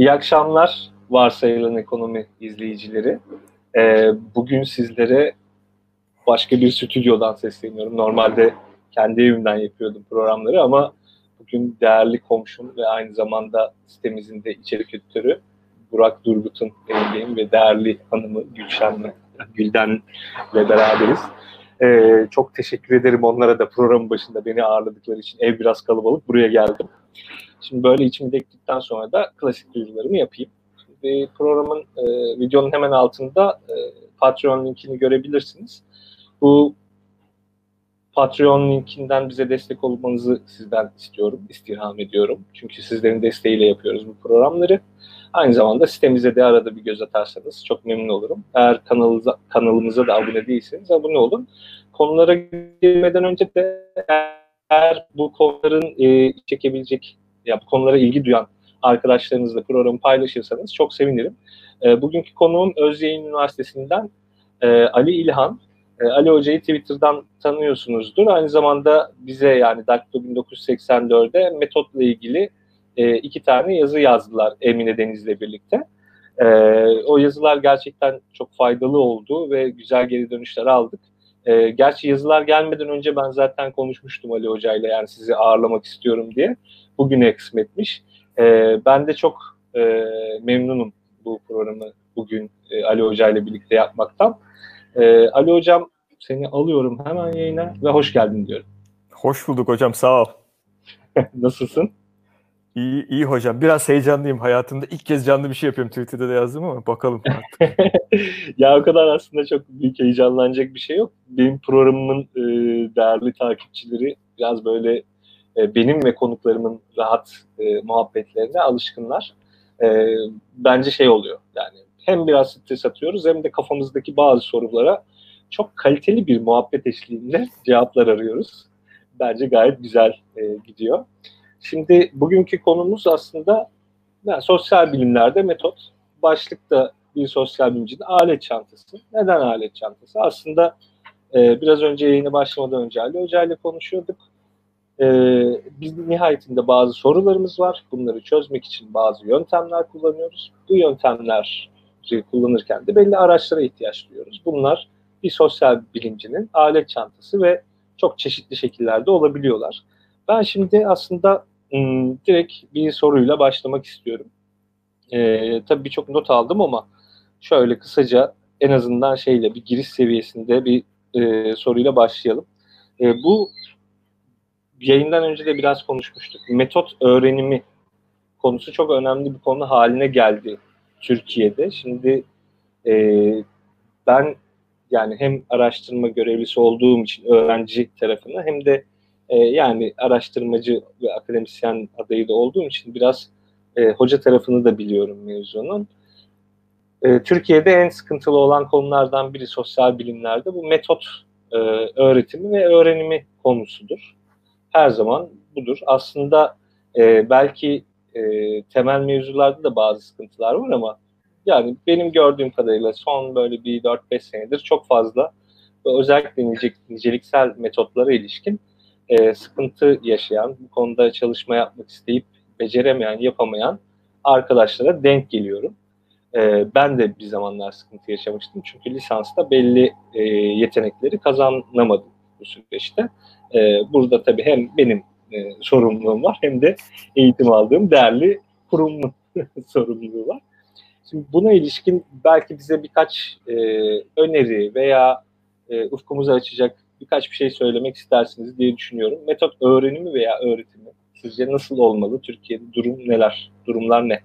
İyi akşamlar varsayılan ekonomi izleyicileri. Ee, bugün sizlere başka bir stüdyodan sesleniyorum. Normalde kendi evimden yapıyordum programları ama bugün değerli komşum ve aynı zamanda sitemizin de içerik editörü Burak Durgut'un evindeyim ve değerli hanımı Gülşen'le, Gülden'le beraberiz. Ee, çok teşekkür ederim onlara da programın başında beni ağırladıkları için. Ev biraz kalabalık, buraya geldim. Şimdi böyle içimi döktükten sonra da klasik duyurularımı yapayım. Şimdi programın, e, videonun hemen altında e, Patreon linkini görebilirsiniz. Bu Patreon linkinden bize destek olmanızı sizden istiyorum, istirham ediyorum. Çünkü sizlerin desteğiyle yapıyoruz bu programları. Aynı zamanda sitemize de arada bir göz atarsanız çok memnun olurum. Eğer kanalımıza, kanalımıza da abone değilseniz abone olun. Konulara girmeden önce de eğer bu konuların e, çekebilecek, ya bu konulara ilgi duyan arkadaşlarınızla programı paylaşırsanız çok sevinirim. E, bugünkü konuğum Özyeğin Üniversitesi'nden e, Ali İlhan. E, Ali Hoca'yı Twitter'dan tanıyorsunuzdur. Aynı zamanda bize yani Daktilo 1984'de metotla ilgili e, iki tane yazı yazdılar Emine Deniz'le birlikte. E, o yazılar gerçekten çok faydalı oldu ve güzel geri dönüşler aldık. E, gerçi yazılar gelmeden önce ben zaten konuşmuştum Ali Hoca ile yani sizi ağırlamak istiyorum diye. Bugüne kısmetmiş. E, ben de çok e, memnunum bu programı bugün e, Ali Hoca ile birlikte yapmaktan. E, Ali Hocam seni alıyorum hemen yayına ve hoş geldin diyorum. Hoş bulduk hocam sağ ol. Nasılsın? İyi, iyi hocam. Biraz heyecanlıyım hayatımda. ilk kez canlı bir şey yapıyorum Twitter'da da yazdım ama bakalım artık. ya o kadar aslında çok büyük heyecanlanacak bir şey yok. Benim programımın e, değerli takipçileri biraz böyle e, benim ve konuklarımın rahat e, muhabbetlerine alışkınlar. E, bence şey oluyor yani hem biraz stres atıyoruz hem de kafamızdaki bazı sorulara çok kaliteli bir muhabbet eşliğinde cevaplar arıyoruz. Bence gayet güzel e, gidiyor. Şimdi bugünkü konumuz aslında yani sosyal bilimlerde metot. Başlıkta bir sosyal bilimcinin alet çantası. Neden alet çantası? Aslında e, biraz önce yayına başlamadan önce Ali Hoca ile konuşuyorduk. E, biz nihayetinde bazı sorularımız var. Bunları çözmek için bazı yöntemler kullanıyoruz. Bu yöntemler kullanırken de belli araçlara ihtiyaç duyuyoruz. Bunlar bir sosyal bilimcinin alet çantası ve çok çeşitli şekillerde olabiliyorlar. Ben şimdi aslında direkt bir soruyla başlamak istiyorum. Ee, tabii birçok not aldım ama şöyle kısaca en azından şeyle bir giriş seviyesinde bir e, soruyla başlayalım. E, bu yayından önce de biraz konuşmuştuk. Metot öğrenimi konusu çok önemli bir konu haline geldi Türkiye'de. Şimdi e, ben yani hem araştırma görevlisi olduğum için öğrenci tarafına hem de e, yani araştırmacı ve akademisyen adayı da olduğum için biraz e, hoca tarafını da biliyorum mevzunun. E, Türkiye'de en sıkıntılı olan konulardan biri sosyal bilimlerde bu metot e, öğretimi ve öğrenimi konusudur. Her zaman budur. Aslında e, belki e, temel mevzularda da bazı sıkıntılar var ama yani benim gördüğüm kadarıyla son böyle bir 4-5 senedir çok fazla özellikle nicelik, niceliksel metotlara ilişkin e, sıkıntı yaşayan, bu konuda çalışma yapmak isteyip beceremeyen, yapamayan arkadaşlara denk geliyorum. E, ben de bir zamanlar sıkıntı yaşamıştım. Çünkü lisansta belli e, yetenekleri kazanamadım bu süreçte. E, burada tabii hem benim e, sorumluluğum var hem de eğitim aldığım değerli kurumun sorumluluğu var. Şimdi buna ilişkin belki bize birkaç e, öneri veya e, ufkumuzu açacak birkaç bir şey söylemek istersiniz diye düşünüyorum. Metot öğrenimi veya öğretimi sizce nasıl olmalı? Türkiye'de durum neler? Durumlar ne?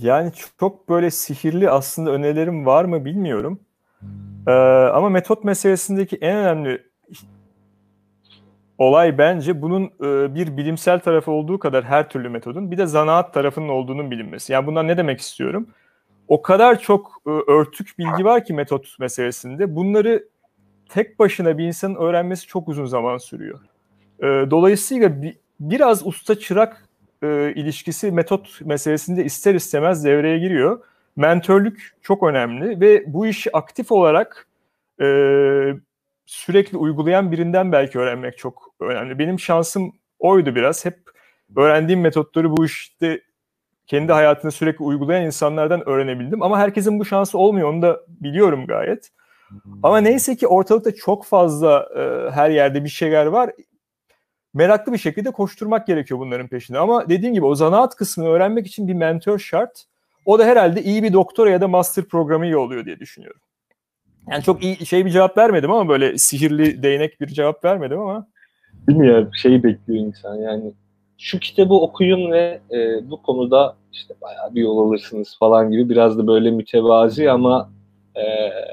Yani çok böyle sihirli aslında önerilerim var mı bilmiyorum. Ee, ama metot meselesindeki en önemli olay bence bunun e, bir bilimsel tarafı olduğu kadar her türlü metodun bir de zanaat tarafının olduğunun bilinmesi. Yani bundan ne demek istiyorum? O kadar çok e, örtük bilgi var ki metot meselesinde. Bunları tek başına bir insanın öğrenmesi çok uzun zaman sürüyor. E, dolayısıyla bir, biraz usta çırak e, ilişkisi metot meselesinde ister istemez devreye giriyor. Mentörlük çok önemli ve bu işi aktif olarak e, sürekli uygulayan birinden belki öğrenmek çok önemli. Benim şansım oydu biraz. Hep öğrendiğim metotları bu işte kendi hayatını sürekli uygulayan insanlardan öğrenebildim. Ama herkesin bu şansı olmuyor onu da biliyorum gayet. Ama neyse ki ortalıkta çok fazla e, her yerde bir şeyler var. Meraklı bir şekilde koşturmak gerekiyor bunların peşinde. Ama dediğim gibi o zanaat kısmını öğrenmek için bir mentor şart. O da herhalde iyi bir doktora ya da master programı iyi oluyor diye düşünüyorum. Yani çok iyi şey bir cevap vermedim ama böyle sihirli değnek bir cevap vermedim ama. Bilmiyorum şeyi bekliyor insan yani. Şu kitabı okuyun ve e, bu konuda işte bayağı bir yol alırsınız falan gibi biraz da böyle mütevazi ama e,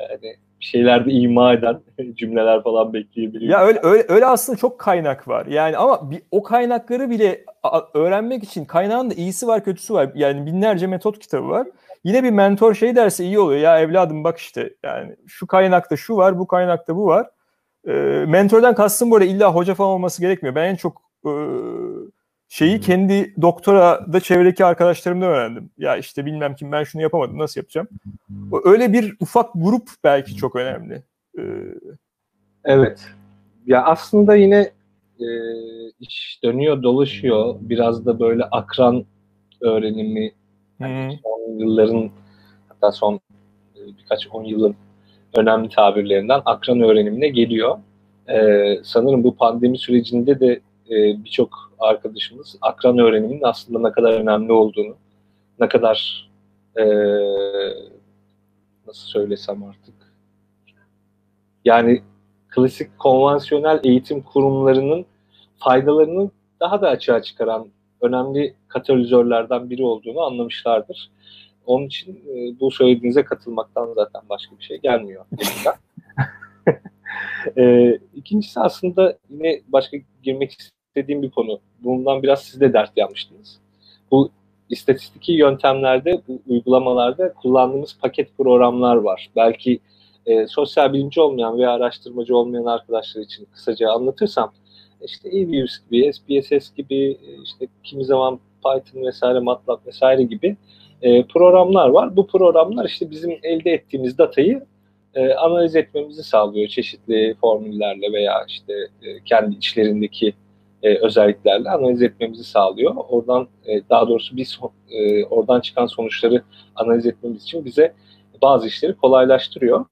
hani bir şeyler de ima eden cümleler falan bekleyebiliyor. Ya öyle, öyle, öyle aslında çok kaynak var. Yani ama bir, o kaynakları bile öğrenmek için kaynağın da iyisi var kötüsü var. Yani binlerce metot kitabı var. Yine bir mentor şey derse iyi oluyor. Ya evladım bak işte yani şu kaynakta şu var, bu kaynakta bu var. E, mentordan kastım bu arada illa hoca falan olması gerekmiyor. Ben en çok e, şeyi kendi doktora da çevredeki arkadaşlarımda öğrendim. Ya işte bilmem kim ben şunu yapamadım nasıl yapacağım. Öyle bir ufak grup belki çok önemli. Ee... Evet. Ya aslında yine e, iş dönüyor dolaşıyor. Biraz da böyle akran öğrenimi yani son yılların hatta son e, birkaç on yılın önemli tabirlerinden akran öğrenimine geliyor. Ee, sanırım bu pandemi sürecinde de e, birçok arkadaşımız akran öğreniminin aslında ne kadar önemli olduğunu, ne kadar e, nasıl söylesem artık yani klasik konvansiyonel eğitim kurumlarının faydalarını daha da açığa çıkaran önemli katalizörlerden biri olduğunu anlamışlardır. Onun için e, bu söylediğinize katılmaktan zaten başka bir şey gelmiyor. e, ikincisi aslında yine başka girmek istediğim bir konu. Bundan biraz siz de dert yapmıştınız. Bu istatistiki yöntemlerde, bu uygulamalarda kullandığımız paket programlar var. Belki e, sosyal bilimci olmayan veya araştırmacı olmayan arkadaşlar için kısaca anlatırsam işte eViews gibi, SPSS gibi, işte kimi zaman Python vesaire, MATLAB vesaire gibi e, programlar var. Bu programlar işte bizim elde ettiğimiz datayı e, analiz etmemizi sağlıyor çeşitli formüllerle veya işte e, kendi içlerindeki e, özelliklerle analiz etmemizi sağlıyor. Oradan e, daha doğrusu biz e, oradan çıkan sonuçları analiz etmemiz için bize bazı işleri kolaylaştırıyor.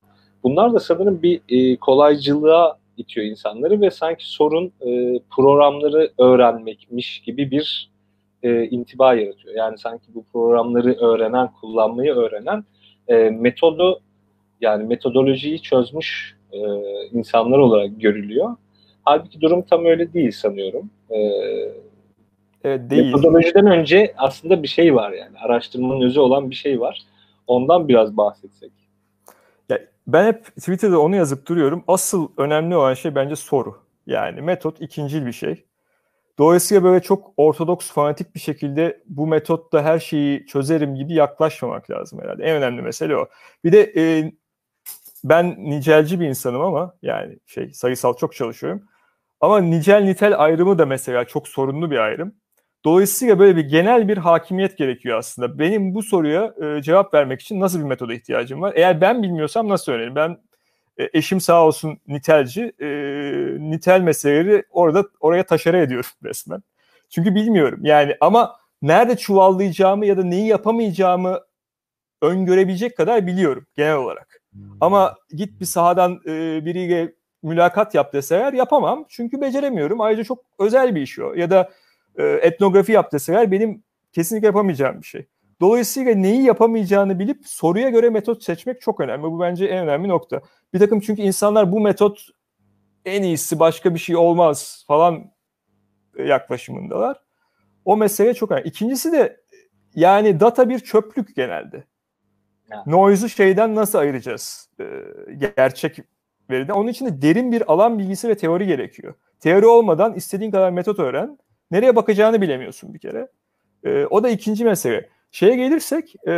Bunlar da sanırım bir e, kolaycılığa itiyor insanları ve sanki sorun e, programları öğrenmekmiş gibi bir e, intiba yaratıyor. Yani sanki bu programları öğrenen, kullanmayı öğrenen e, metodu yani metodolojiyi çözmüş e, insanlar olarak görülüyor. Halbuki durum tam öyle değil sanıyorum. Ee, evet, değil. Metodolojiden önce aslında bir şey var yani. Araştırmanın özü olan bir şey var. Ondan biraz bahsetsek. Ya, ben hep Twitter'da onu yazıp duruyorum. Asıl önemli olan şey bence soru. Yani metot ikincil bir şey. Dolayısıyla böyle çok ortodoks, fanatik bir şekilde bu metotla her şeyi çözerim gibi yaklaşmamak lazım herhalde. En önemli mesele o. Bir de e, ben nicelci bir insanım ama yani şey sayısal çok çalışıyorum. Ama nicel nitel ayrımı da mesela çok sorunlu bir ayrım. Dolayısıyla böyle bir genel bir hakimiyet gerekiyor aslında. Benim bu soruya e, cevap vermek için nasıl bir metoda ihtiyacım var? Eğer ben bilmiyorsam nasıl öğrenirim? Ben e, eşim sağ olsun nitelci. E, nitel meseleleri orada oraya taşere ediyorum resmen. Çünkü bilmiyorum. Yani ama nerede çuvallayacağımı ya da neyi yapamayacağımı öngörebilecek kadar biliyorum genel olarak. Ama git bir sahadan e, biriyle mülakat yap deseler yapamam. Çünkü beceremiyorum. Ayrıca çok özel bir iş o. Ya da e, etnografi yap deseler benim kesinlikle yapamayacağım bir şey. Dolayısıyla neyi yapamayacağını bilip soruya göre metot seçmek çok önemli. Bu bence en önemli nokta. Bir takım çünkü insanlar bu metot en iyisi başka bir şey olmaz falan yaklaşımındalar. O mesele çok önemli. İkincisi de yani data bir çöplük genelde. Ya. Noise'u şeyden nasıl ayıracağız? Ee, gerçek veriden. Onun için de derin bir alan bilgisi ve teori gerekiyor. Teori olmadan istediğin kadar metot öğren. Nereye bakacağını bilemiyorsun bir kere. E, o da ikinci mesele. Şeye gelirsek, e,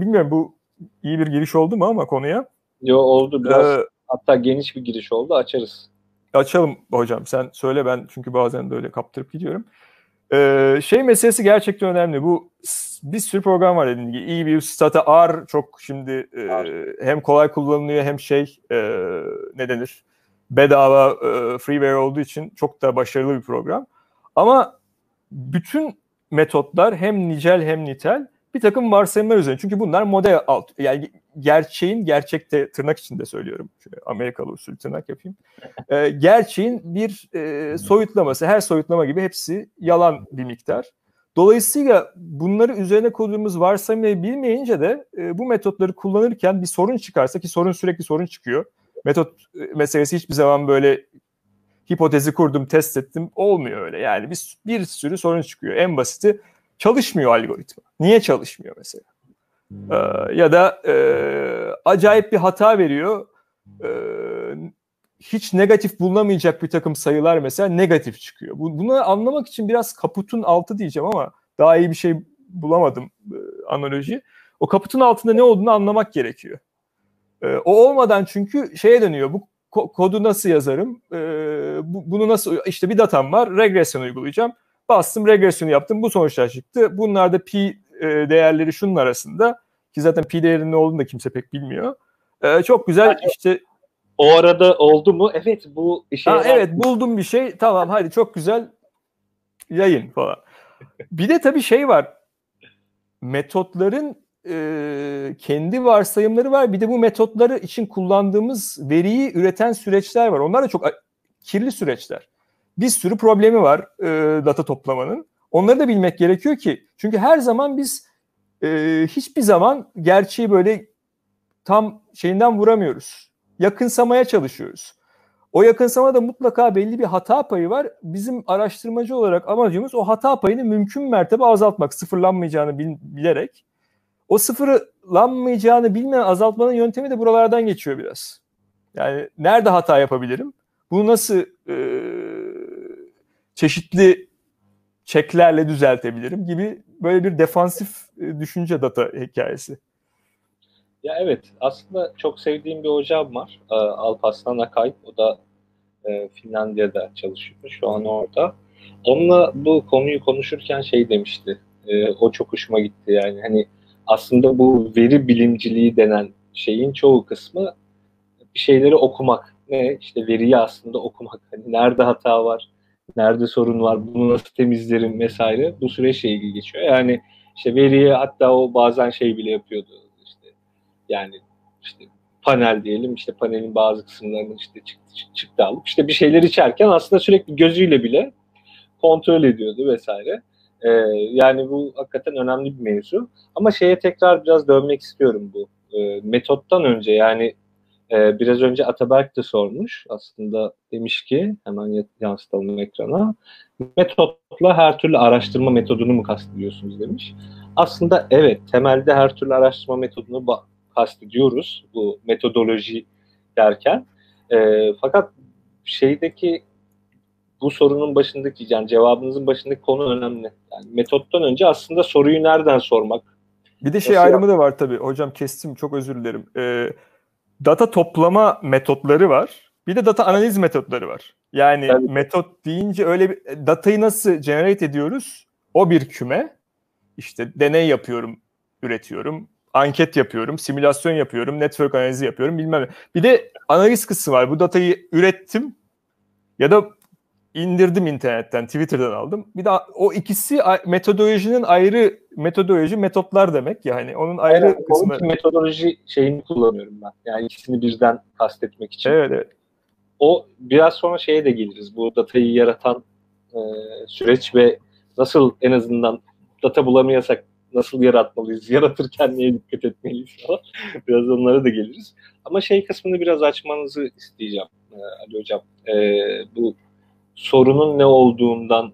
bilmiyorum bu iyi bir giriş oldu mu ama konuya. Yo oldu biraz. Ee, hatta geniş bir giriş oldu. Açarız. Açalım hocam. Sen söyle ben çünkü bazen böyle kaptırıp gidiyorum. Ee, şey meselesi gerçekten önemli. Bu bir sürü program var dediğim gibi. İyi bir Stata R çok şimdi e, hem kolay kullanılıyor hem şey e, ne denir bedava e, freeware olduğu için çok da başarılı bir program. Ama bütün metotlar hem nicel hem nitel bir takım varsayımlar üzerine. Çünkü bunlar model alt. Yani gerçeğin gerçekte tırnak içinde söylüyorum. Şöyle Amerikalı usul tırnak yapayım. E, gerçeğin bir e, soyutlaması. Her soyutlama gibi hepsi yalan bir miktar. Dolayısıyla bunları üzerine kurduğumuz varsayımları bilmeyince de e, bu metotları kullanırken bir sorun çıkarsa ki sorun sürekli sorun çıkıyor. Metot e, meselesi hiçbir zaman böyle hipotezi kurdum, test ettim. Olmuyor öyle. Yani bir, bir sürü sorun çıkıyor. En basiti çalışmıyor algoritma. Niye çalışmıyor mesela? Ee, ya da e, acayip bir hata veriyor. Ee, hiç negatif bulunamayacak bir takım sayılar mesela negatif çıkıyor. Bu, bunu anlamak için biraz kaputun altı diyeceğim ama daha iyi bir şey bulamadım e, analoji. O kaputun altında ne olduğunu anlamak gerekiyor. E, o olmadan çünkü şeye dönüyor. Bu ko- kodu nasıl yazarım? E, bu, bunu nasıl işte bir datam var. Regresyon uygulayacağım. Bastım regresyonu yaptım. Bu sonuçlar çıktı. Bunlar da pi e, değerleri şunun arasında ki zaten pi değerinin ne olduğunu da kimse pek bilmiyor. E, çok güzel yani, işte o arada oldu mu? Evet bu işe ha, evet buldum bir şey. Tamam hadi çok güzel yayın falan. bir de tabii şey var. Metotların e, kendi varsayımları var. Bir de bu metotları için kullandığımız veriyi üreten süreçler var. Onlar da çok kirli süreçler. Bir sürü problemi var e, data toplamanın. Onları da bilmek gerekiyor ki. Çünkü her zaman biz e, hiçbir zaman gerçeği böyle tam şeyinden vuramıyoruz. Yakınsamaya çalışıyoruz. O yakınsamada mutlaka belli bir hata payı var. Bizim araştırmacı olarak amacımız o hata payını mümkün mertebe azaltmak, sıfırlanmayacağını bil, bilerek. O sıfırlanmayacağını bilmeyen azaltmanın yöntemi de buralardan geçiyor biraz. Yani nerede hata yapabilirim? Bunu nasıl e, çeşitli çeklerle düzeltebilirim gibi böyle bir defansif e, düşünce data hikayesi. Ya evet aslında çok sevdiğim bir hocam var. E, Alparslan Akay. O da e, Finlandiya'da çalışıyor. Şu an orada. Onunla bu konuyu konuşurken şey demişti. E, o çok hoşuma gitti yani. Hani aslında bu veri bilimciliği denen şeyin çoğu kısmı bir şeyleri okumak. Ne? İşte veriyi aslında okumak. Hani nerede hata var, nerede sorun var, bunu nasıl temizlerim vesaire. Bu süreçle ilgili geçiyor. Yani işte veriyi hatta o bazen şey bile yapıyordu. İşte yani işte panel diyelim işte panelin bazı kısımlarını işte çıktı, çıktı alıp işte bir şeyler içerken aslında sürekli gözüyle bile kontrol ediyordu vesaire. Ee, yani bu hakikaten önemli bir mevzu. Ama şeye tekrar biraz dönmek istiyorum bu. E, metottan önce yani e, biraz önce Ataberk de sormuş. Aslında demiş ki hemen yansıtalım ekrana. Metotla her türlü araştırma metodunu mu kastediyorsunuz demiş. Aslında evet temelde her türlü araştırma metodunu kastediyoruz bu metodoloji derken. E, fakat şeydeki bu sorunun başındaki yani cevabınızın başındaki konu önemli. Yani metottan önce aslında soruyu nereden sormak. Bir de şey Nasıl ayrımı da var tabii. Hocam kestim çok özür dilerim. Ee, data toplama metotları var. Bir de data analiz metotları var. Yani tabii. metot deyince öyle bir datayı nasıl generate ediyoruz? O bir küme. İşte deney yapıyorum, üretiyorum. Anket yapıyorum, simülasyon yapıyorum, network analizi yapıyorum bilmem ne. Bir de analiz kısmı var. Bu datayı ürettim ya da indirdim internetten, Twitter'dan aldım. Bir daha o ikisi metodolojinin ayrı metodoloji metotlar demek ya hani onun ayrı evet, kısmı. metodoloji şeyini kullanıyorum ben. Yani ikisini birden kastetmek için. Evet, evet. O biraz sonra şeye de geliriz. Bu datayı yaratan e, süreç ve nasıl en azından data bulamıyorsak nasıl yaratmalıyız, yaratırken neye dikkat etmeliyiz falan. biraz onlara da geliriz. Ama şey kısmını biraz açmanızı isteyeceğim e, Ali Hocam. E, bu sorunun ne olduğundan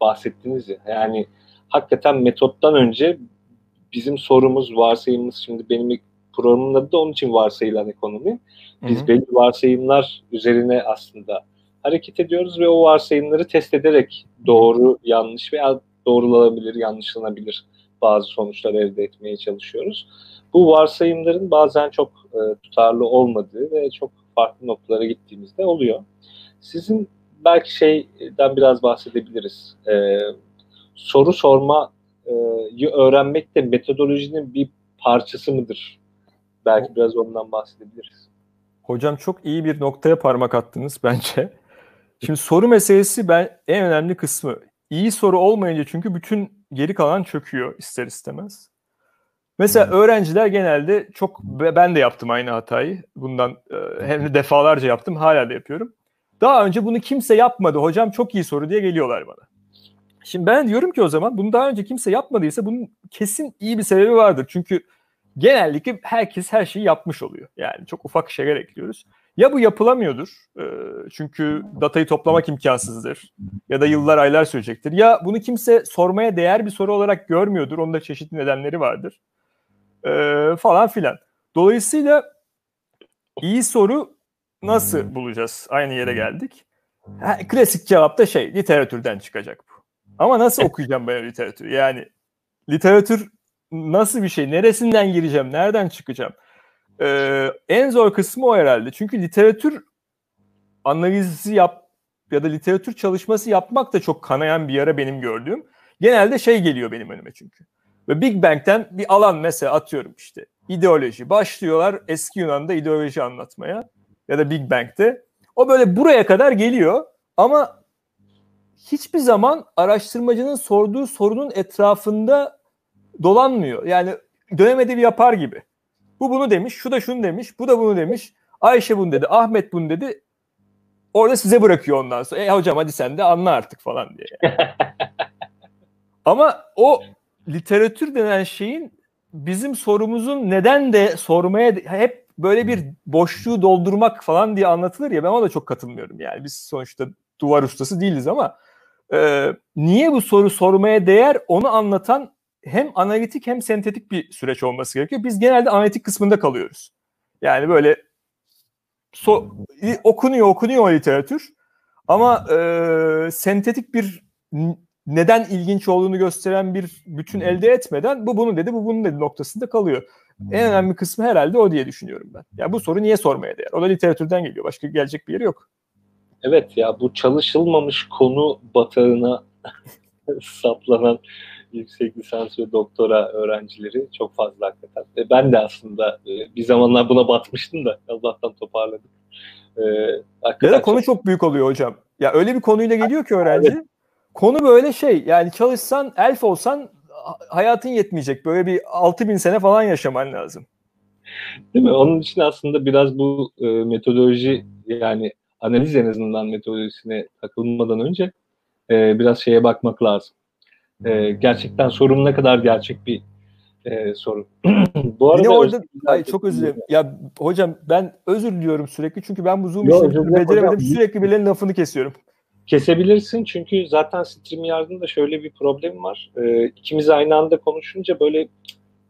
bahsettiniz ya. Yani hakikaten metottan önce bizim sorumuz, varsayımımız şimdi benim programın adı da onun için varsayılan ekonomi. Biz Hı-hı. belli varsayımlar üzerine aslında hareket ediyoruz ve o varsayımları test ederek doğru, yanlış veya doğrulanabilir, yanlışlanabilir bazı sonuçlar elde etmeye çalışıyoruz. Bu varsayımların bazen çok e, tutarlı olmadığı ve çok farklı noktalara gittiğimizde oluyor. Sizin belki şeyden biraz bahsedebiliriz. Ee, soru sorma e, öğrenmek de metodolojinin bir parçası mıdır? Belki biraz ondan bahsedebiliriz. Hocam çok iyi bir noktaya parmak attınız bence. Şimdi soru meselesi ben en önemli kısmı. iyi soru olmayınca çünkü bütün geri kalan çöküyor ister istemez. Mesela öğrenciler genelde çok ben de yaptım aynı hatayı. Bundan e, hem de defalarca yaptım hala da yapıyorum. Daha önce bunu kimse yapmadı hocam çok iyi soru diye geliyorlar bana. Şimdi ben diyorum ki o zaman bunu daha önce kimse yapmadıysa bunun kesin iyi bir sebebi vardır. Çünkü genellikle herkes her şeyi yapmış oluyor. Yani çok ufak şeyler ekliyoruz. Ya bu yapılamıyordur e, çünkü datayı toplamak imkansızdır ya da yıllar aylar sürecektir. Ya bunu kimse sormaya değer bir soru olarak görmüyordur. Onun da çeşitli nedenleri vardır e, falan filan. Dolayısıyla iyi soru nasıl bulacağız? Aynı yere geldik. Ha, klasik cevap da şey literatürden çıkacak bu. Ama nasıl okuyacağım ben literatürü? Yani literatür nasıl bir şey? Neresinden gireceğim? Nereden çıkacağım? Ee, en zor kısmı o herhalde. Çünkü literatür analizi yap ya da literatür çalışması yapmak da çok kanayan bir yara benim gördüğüm. Genelde şey geliyor benim önüme çünkü. Ve Big Bang'ten bir alan mesela atıyorum işte ideoloji. Başlıyorlar eski Yunan'da ideoloji anlatmaya ya da Big Bang'te. O böyle buraya kadar geliyor ama hiçbir zaman araştırmacının sorduğu sorunun etrafında dolanmıyor. Yani dönem edebi yapar gibi. Bu bunu demiş, şu da şunu demiş, bu da bunu demiş. Ayşe bunu dedi, Ahmet bunu dedi. Orada size bırakıyor ondan sonra. E hocam hadi sen de anla artık falan diye. Yani. Ama o literatür denen şeyin bizim sorumuzun neden de sormaya hep böyle bir boşluğu doldurmak falan diye anlatılır ya ben ona da çok katılmıyorum. Yani biz sonuçta duvar ustası değiliz ama e, niye bu soru sormaya değer onu anlatan hem analitik hem sentetik bir süreç olması gerekiyor. Biz genelde analitik kısmında kalıyoruz. Yani böyle so, okunuyor okunuyor o literatür ama e, sentetik bir neden ilginç olduğunu gösteren bir bütün elde etmeden bu bunu dedi bu bunu dedi noktasında kalıyor. En önemli kısmı herhalde o diye düşünüyorum ben. Ya bu soru niye sormaya değer? O da literatürden geliyor. Başka gelecek bir yeri yok. Evet ya bu çalışılmamış konu batağına saplanan yüksek lisans ve doktora öğrencileri çok fazla hakikaten. E ben de aslında e, bir zamanlar buna batmıştım da Allah'tan toparladık. E, ya da konu çok... çok büyük oluyor hocam. Ya öyle bir konuyla geliyor ki öğrenci. Evet. Konu böyle şey yani çalışsan elf olsan hayatın yetmeyecek. Böyle bir 6000 sene falan yaşaman lazım. Değil mi? Onun için aslında biraz bu e, metodoloji yani analiz en azından metodolojisine takılmadan önce e, biraz şeye bakmak lazım. E, gerçekten sorun ne kadar gerçek bir e, sorun. bu arada Yine orada ay, çok özür dilerim. Ya hocam ben özür diliyorum sürekli çünkü ben bu Zoom işini beceremedim. Sürekli birilerinin lafını kesiyorum. Kesebilirsin çünkü zaten StreamYard'ın da şöyle bir problem var. E, ikimiz aynı anda konuşunca böyle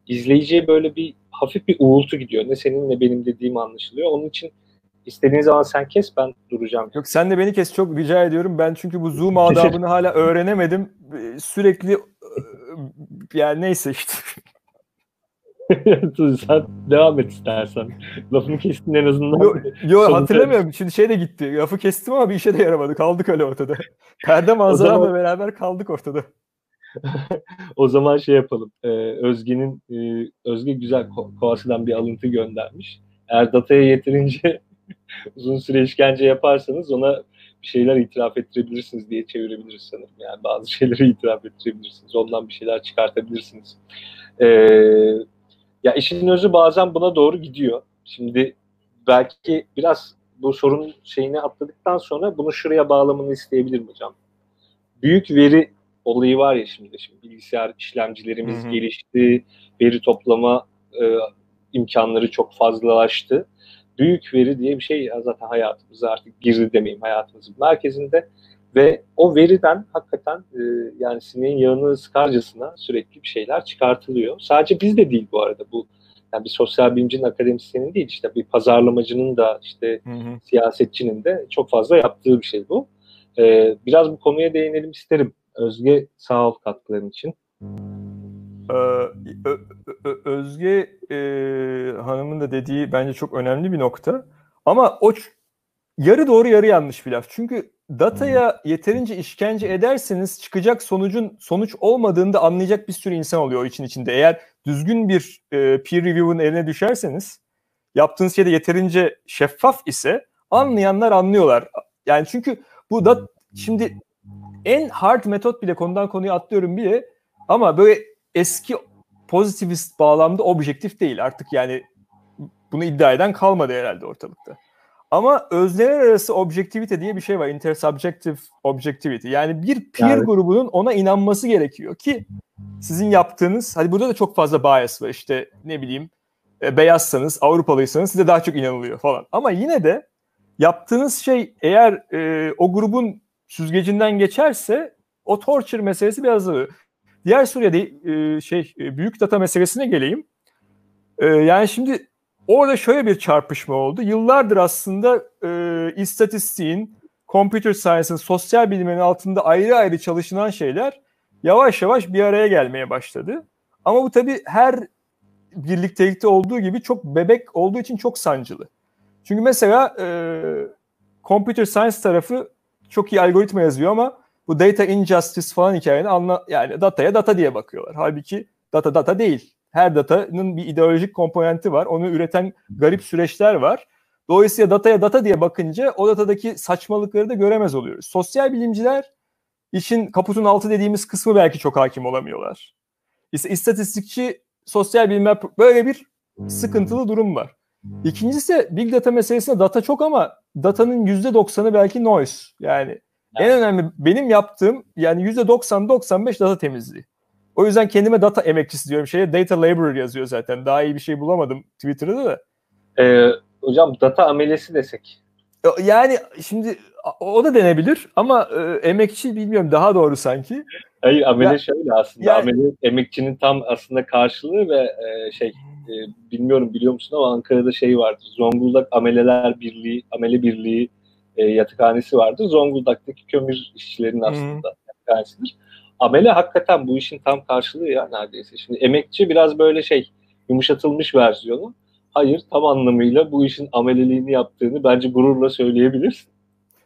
izleyiciye böyle bir hafif bir uğultu gidiyor. Ne senin ne benim dediğim anlaşılıyor. Onun için İstediğin zaman sen kes ben duracağım. Yok sen de beni kes çok rica ediyorum. Ben çünkü bu Zoom adabını hala öğrenemedim. Sürekli yani neyse işte. sen devam et istersen. Lafını kestin en azından. Yo, yo hatırlamıyorum. Şimdi şey de gitti. Lafı kestim ama bir işe de yaramadı. Kaldık öyle ortada. Perde manzaramla zaman... beraber kaldık ortada. o zaman şey yapalım. Ee, Özge'nin e, Özge güzel Kovası'dan bir alıntı göndermiş. Eğer dataya yeterince uzun süre işkence yaparsanız ona bir şeyler itiraf ettirebilirsiniz diye çevirebiliriz sanırım. Yani bazı şeyleri itiraf ettirebilirsiniz. Ondan bir şeyler çıkartabilirsiniz. Ee, ya işin özü bazen buna doğru gidiyor. Şimdi belki biraz bu sorun şeyini atladıktan sonra bunu şuraya bağlamını isteyebilirim hocam. Büyük veri olayı var ya şimdi. Şimdi bilgisayar işlemcilerimiz hı hı. gelişti, veri toplama e, imkanları çok fazlalaştı büyük veri diye bir şey zaten hayatımızda artık girdi demeyeyim hayatımızın merkezinde ve o veriden hakikaten e, yani sineğin yağını sıkarcasına sürekli bir şeyler çıkartılıyor. Sadece bizde değil bu arada bu yani bir sosyal bilimcinin akademisyenin değil işte bir pazarlamacının da işte hı hı. siyasetçinin de çok fazla yaptığı bir şey bu. Ee, biraz bu konuya değinelim isterim. Özge sağ ol katkıların için. Ee, Özge e, Hanım'ın da dediği bence çok önemli bir nokta. Ama o yarı doğru yarı yanlış bir laf. Çünkü dataya yeterince işkence ederseniz çıkacak sonucun sonuç olmadığını da anlayacak bir sürü insan oluyor o için içinde. Eğer düzgün bir e, peer review'un eline düşerseniz yaptığınız şey de yeterince şeffaf ise anlayanlar anlıyorlar. Yani çünkü bu da şimdi en hard metot bile konudan konuya atlıyorum bile ama böyle eski pozitivist bağlamda objektif değil artık yani bunu iddia eden kalmadı herhalde ortalıkta. Ama özneler arası objektivite diye bir şey var. Intersubjective objectivity. Yani bir peer yani. grubunun ona inanması gerekiyor ki sizin yaptığınız, hadi burada da çok fazla bias var. İşte ne bileyim e, beyazsanız, Avrupalıysanız size daha çok inanılıyor falan. Ama yine de yaptığınız şey eğer e, o grubun süzgecinden geçerse o torture meselesi biraz azalıyor. Diğer soruya de, e, şey e, büyük data meselesine geleyim. E, yani şimdi orada şöyle bir çarpışma oldu. Yıllardır aslında e, istatistiğin, computer science'ın, sosyal bilimlerin altında ayrı ayrı çalışılan şeyler yavaş yavaş bir araya gelmeye başladı. Ama bu tabii her birliktelikte olduğu gibi çok bebek olduğu için çok sancılı. Çünkü mesela e, computer science tarafı çok iyi algoritma yazıyor ama bu data injustice falan hikayeni anla yani dataya data diye bakıyorlar. Halbuki data data değil. Her datanın bir ideolojik komponenti var. Onu üreten garip süreçler var. Dolayısıyla dataya data diye bakınca o datadaki saçmalıkları da göremez oluyoruz. Sosyal bilimciler için kaputun altı dediğimiz kısmı belki çok hakim olamıyorlar. İşte istatistikçi sosyal bilimler böyle bir sıkıntılı durum var. İkincisi big data meselesinde data çok ama datanın %90'ı belki noise. Yani evet. en önemli benim yaptığım yani %90-95 data temizliği. O yüzden kendime data emekçisi diyorum. Şeye data laborer yazıyor zaten. Daha iyi bir şey bulamadım Twitter'da da. Ee, hocam data amelesi desek. Yani şimdi o da denebilir ama e, emekçi bilmiyorum daha doğru sanki. Hayır amele ya, şöyle aslında. Yani, amele emekçinin tam aslında karşılığı ve e, şey e, bilmiyorum biliyor musun ama Ankara'da şey vardı. Zonguldak Ameleler Birliği, Amele Birliği e, yatıkhanesi vardı. Zonguldak'taki kömür işçilerinin aslında hmm. yatıkhanesidir. Amele hakikaten bu işin tam karşılığı ya neredeyse. Şimdi emekçi biraz böyle şey yumuşatılmış versiyonu. Hayır tam anlamıyla bu işin ameleliğini yaptığını bence gururla söyleyebilirsin.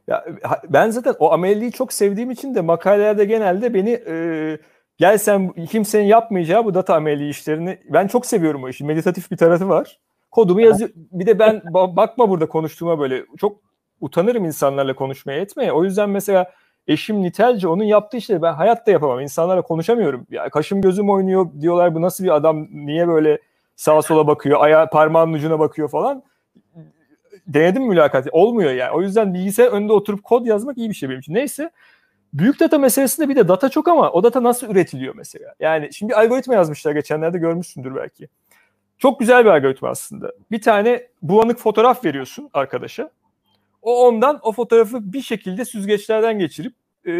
Ya ben zaten o ameleliği çok sevdiğim için de makalelerde genelde beni e, gel sen kimsenin yapmayacağı bu data ameli işlerini ben çok seviyorum o işi. Meditatif bir tarafı var. Kodumu yazıyor. Bir de ben bakma burada konuştuğuma böyle çok utanırım insanlarla konuşmaya etmeye. O yüzden mesela eşim nitelce onun yaptığı işleri ben hayatta yapamam. İnsanlarla konuşamıyorum. Ya kaşım gözüm oynuyor diyorlar bu nasıl bir adam niye böyle sağa sola bakıyor, ayağı parmağının ucuna bakıyor falan. Denedim mülakat. Olmuyor yani. O yüzden bilgisayar önünde oturup kod yazmak iyi bir şey benim için. Neyse. Büyük data meselesinde bir de data çok ama o data nasıl üretiliyor mesela? Yani şimdi algoritma yazmışlar geçenlerde görmüşsündür belki. Çok güzel bir algoritma aslında. Bir tane bulanık fotoğraf veriyorsun arkadaşa. O ondan o fotoğrafı bir şekilde süzgeçlerden geçirip e,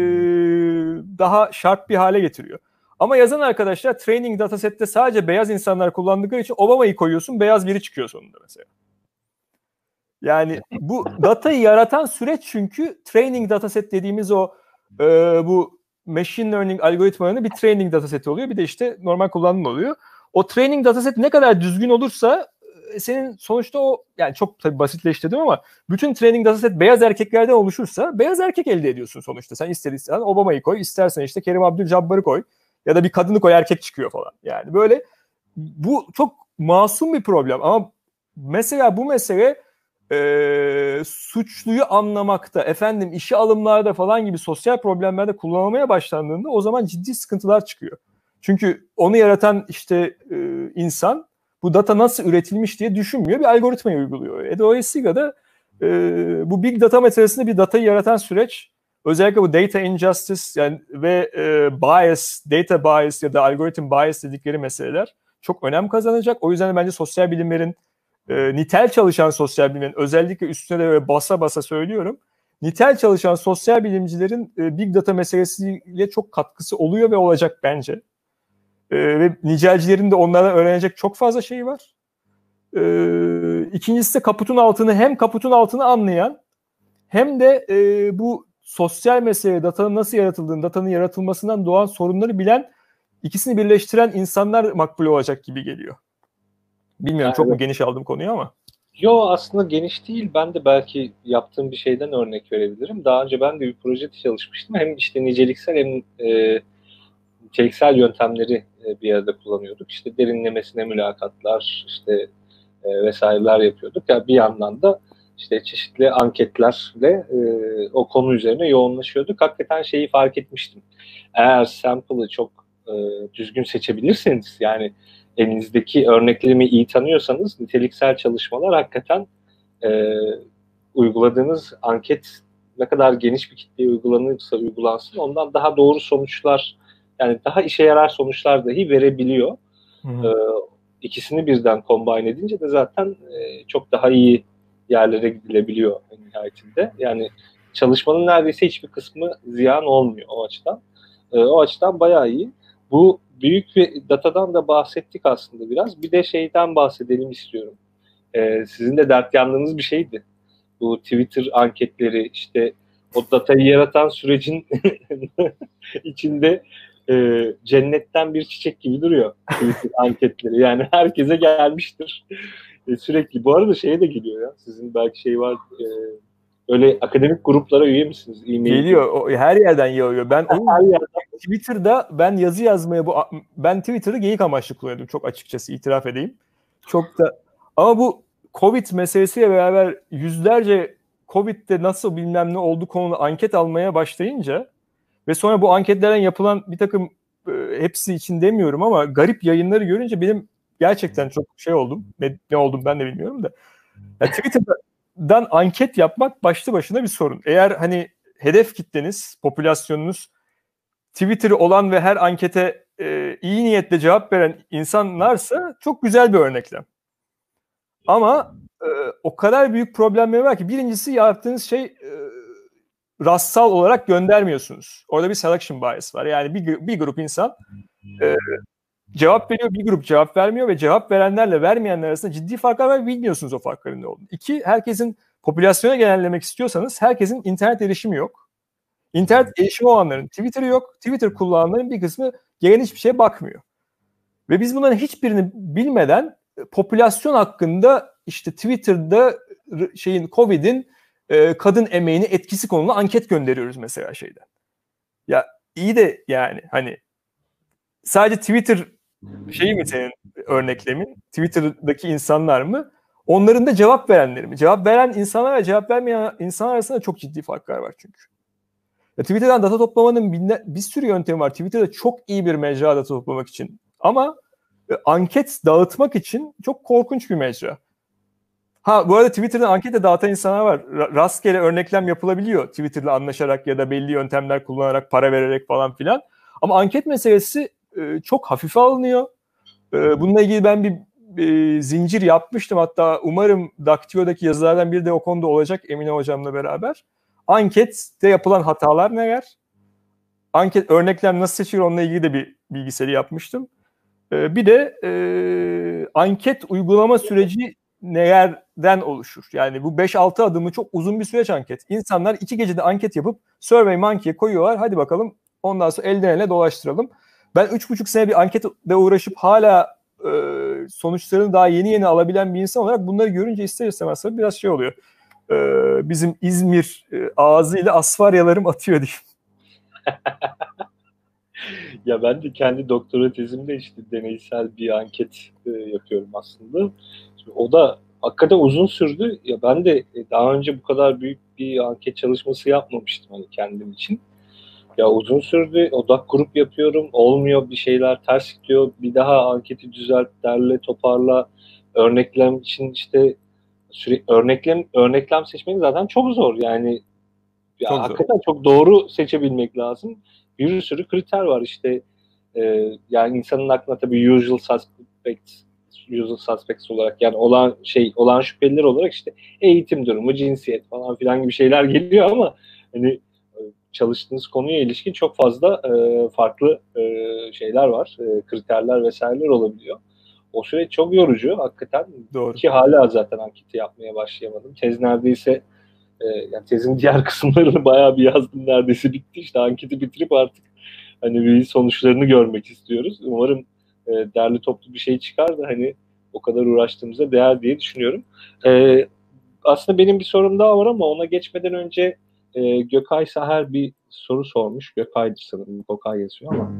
daha şart bir hale getiriyor. Ama yazan arkadaşlar training datasette sadece beyaz insanlar kullandıkları için Obama'yı koyuyorsun beyaz biri çıkıyor sonunda mesela. Yani bu datayı yaratan süreç çünkü training dataset dediğimiz o e, bu machine learning algoritmalarının bir training dataseti oluyor. Bir de işte normal kullanım oluyor. O training dataset ne kadar düzgün olursa senin sonuçta o yani çok tabii basitleştirdim ama bütün training dataset beyaz erkeklerden oluşursa beyaz erkek elde ediyorsun sonuçta. Sen ister Obama'yı koy, istersen işte Kerim Abdül-Jabbar'ı koy ya da bir kadını koy erkek çıkıyor falan. Yani böyle bu çok masum bir problem ama mesela bu mesele e, suçluyu anlamakta, efendim işe alımlarda falan gibi sosyal problemlerde kullanılmaya başlandığında o zaman ciddi sıkıntılar çıkıyor. Çünkü onu yaratan işte e, insan bu data nasıl üretilmiş diye düşünmüyor, bir algoritmayı uyguluyor. E, dolayısıyla da e, bu big data meselesinde bir datayı yaratan süreç özellikle bu data injustice yani ve e, bias, data bias ya da algoritm bias dedikleri meseleler çok önem kazanacak. O yüzden bence sosyal bilimlerin e, nitel çalışan sosyal bilimlerin özellikle üstüne de basa basa söylüyorum. Nitel çalışan sosyal bilimcilerin e, big data meselesiyle çok katkısı oluyor ve olacak bence. E, ve nicelcilerin de onlardan öğrenecek çok fazla şey var. E, ikincisi de kaputun altını hem kaputun altını anlayan hem de e, bu sosyal mesele, datanın nasıl yaratıldığını, datanın yaratılmasından doğan sorunları bilen, ikisini birleştiren insanlar makbul olacak gibi geliyor. Bilmiyorum yani çok mu geniş aldım konuyu ama. Yo aslında geniş değil. Ben de belki yaptığım bir şeyden örnek verebilirim. Daha önce ben de bir projede çalışmıştım. Hem işte niceliksel hem e, niteliksel yöntemleri e, bir arada kullanıyorduk. İşte derinlemesine mülakatlar, işte e, vesaireler yapıyorduk. Yani bir yandan da işte çeşitli anketlerle e, o konu üzerine yoğunlaşıyorduk. Hakikaten şeyi fark etmiştim. Eğer sample'ı çok e, düzgün seçebilirseniz yani elinizdeki örneklerimi iyi tanıyorsanız niteliksel çalışmalar hakikaten uyguladığınız anket ne kadar geniş bir kitleye uygulanırsa uygulansın ondan daha doğru sonuçlar yani daha işe yarar sonuçlar dahi verebiliyor. Hı Ee, ikisini birden combine edince de zaten e, çok daha iyi yerlere gidilebiliyor nihayetinde. Yani çalışmanın neredeyse hiçbir kısmı ziyan olmuyor o açıdan. E, o açıdan bayağı iyi. Bu büyük bir datadan da bahsettik aslında biraz. Bir de şeyden bahsedelim istiyorum. E, sizin de dert yandığınız bir şeydi. Bu Twitter anketleri işte o datayı yaratan sürecin içinde e, cennetten bir çiçek gibi duruyor anketleri. Yani herkese gelmiştir. E, sürekli. Bu arada şeye de geliyor ya. Sizin belki şey var. E, öyle akademik gruplara üye misiniz? E-mail Geliyor. O, her yerden yağıyor. Ben her yerden. Twitter'da ben yazı yazmaya bu ben Twitter'ı geyik amaçlı kullanıyordum çok açıkçası itiraf edeyim. Çok da ama bu Covid meselesiyle beraber yüzlerce Covid'de nasıl bilmem ne oldu konulu anket almaya başlayınca ve sonra bu anketlerden yapılan bir takım e, hepsi için demiyorum ama garip yayınları görünce benim gerçekten çok şey oldum. Ne, ne oldum ben de bilmiyorum da. Ya Twitter'dan anket yapmak başlı başına bir sorun. Eğer hani hedef kitleniz, popülasyonunuz Twitter'ı olan ve her ankete e, iyi niyetle cevap veren insanlarsa çok güzel bir örneklem. Ama e, o kadar büyük problemleri var ki birincisi yaptığınız şey e, rastsal olarak göndermiyorsunuz. Orada bir selection bias var. Yani bir, bir grup insan e, cevap veriyor, bir grup cevap vermiyor ve cevap verenlerle vermeyenler arasında ciddi farklar var bilmiyorsunuz o farkların ne olduğunu. İki, herkesin popülasyona genellemek istiyorsanız herkesin internet erişimi yok. İnternet erişimi olanların Twitter'ı yok. Twitter kullananların bir kısmı gelen hiçbir şeye bakmıyor. Ve biz bunların hiçbirini bilmeden popülasyon hakkında işte Twitter'da şeyin Covid'in e, kadın emeğini etkisi konulu anket gönderiyoruz mesela şeyden. Ya iyi de yani hani sadece Twitter şeyi mi senin örneklemin? Twitter'daki insanlar mı? Onların da cevap verenleri mi? Cevap veren insanlar ve cevap vermeyen insanlar arasında çok ciddi farklar var çünkü. Ya Twitter'dan data toplamanın bir, bir sürü yöntemi var. Twitter'da çok iyi bir mecra data toplamak için. Ama e, anket dağıtmak için çok korkunç bir mecra. Ha bu arada Twitter'da ankete dağıtan insanlar var. Rastgele örneklem yapılabiliyor Twitter'la anlaşarak ya da belli yöntemler kullanarak para vererek falan filan. Ama anket meselesi e, çok hafife alınıyor. E, bununla ilgili ben bir e, zincir yapmıştım. Hatta umarım Daktio'daki yazılardan biri de o konuda olacak Emine hocamla beraber. Ankette yapılan hatalar neler? Anket örneklem nasıl seçilir onunla ilgili de bir bilgisayarı yapmıştım. E, bir de e, anket uygulama süreci nelerden oluşur? Yani bu 5-6 adımı çok uzun bir süreç anket. İnsanlar iki gecede anket yapıp Survey Monkey'e koyuyorlar. Hadi bakalım ondan sonra elden ele dolaştıralım. Ben 3,5 sene bir anketle uğraşıp hala e, sonuçlarını daha yeni yeni alabilen bir insan olarak bunları görünce ister istemez biraz şey oluyor. E, bizim İzmir e, ağzıyla asfaryalarım atıyor diyeyim. ya ben de kendi doktora tezimde işte deneysel bir anket e, yapıyorum aslında. O da hakikaten uzun sürdü. Ya ben de e, daha önce bu kadar büyük bir anket çalışması yapmamıştım hani kendim için. Ya uzun sürdü. Odak grup yapıyorum. Olmuyor bir şeyler ters gidiyor. Bir daha anketi düzelt, derle, toparla. Örneklem için işte süre, örneklem örneklem seçmek zaten çok zor. Yani ya çok hakikaten zor. çok doğru seçebilmek lazım. Bir sürü kriter var işte. E, yani insanın aklına tabii usual suspects usual suspects olarak yani olan şey olan şüpheliler olarak işte eğitim durumu, cinsiyet falan filan gibi şeyler geliyor ama hani e, çalıştığınız konuya ilişkin çok fazla e, farklı e, şeyler var, e, kriterler vesaireler olabiliyor. O süreç çok yorucu hakikaten. Doğru. Ki hala zaten anketi yapmaya başlayamadım. Tez neredeyse e, yani tezin diğer kısımlarını bayağı bir yazdım neredeyse bitti. İşte anketi bitirip artık hani bir sonuçlarını görmek istiyoruz. Umarım e, derli toplu bir şey çıkar da hani o kadar uğraştığımıza değer diye düşünüyorum. E, aslında benim bir sorum daha var ama ona geçmeden önce e, Gökay Saher bir soru sormuş. Gökay'dır sanırım. Gökay yazıyor ama.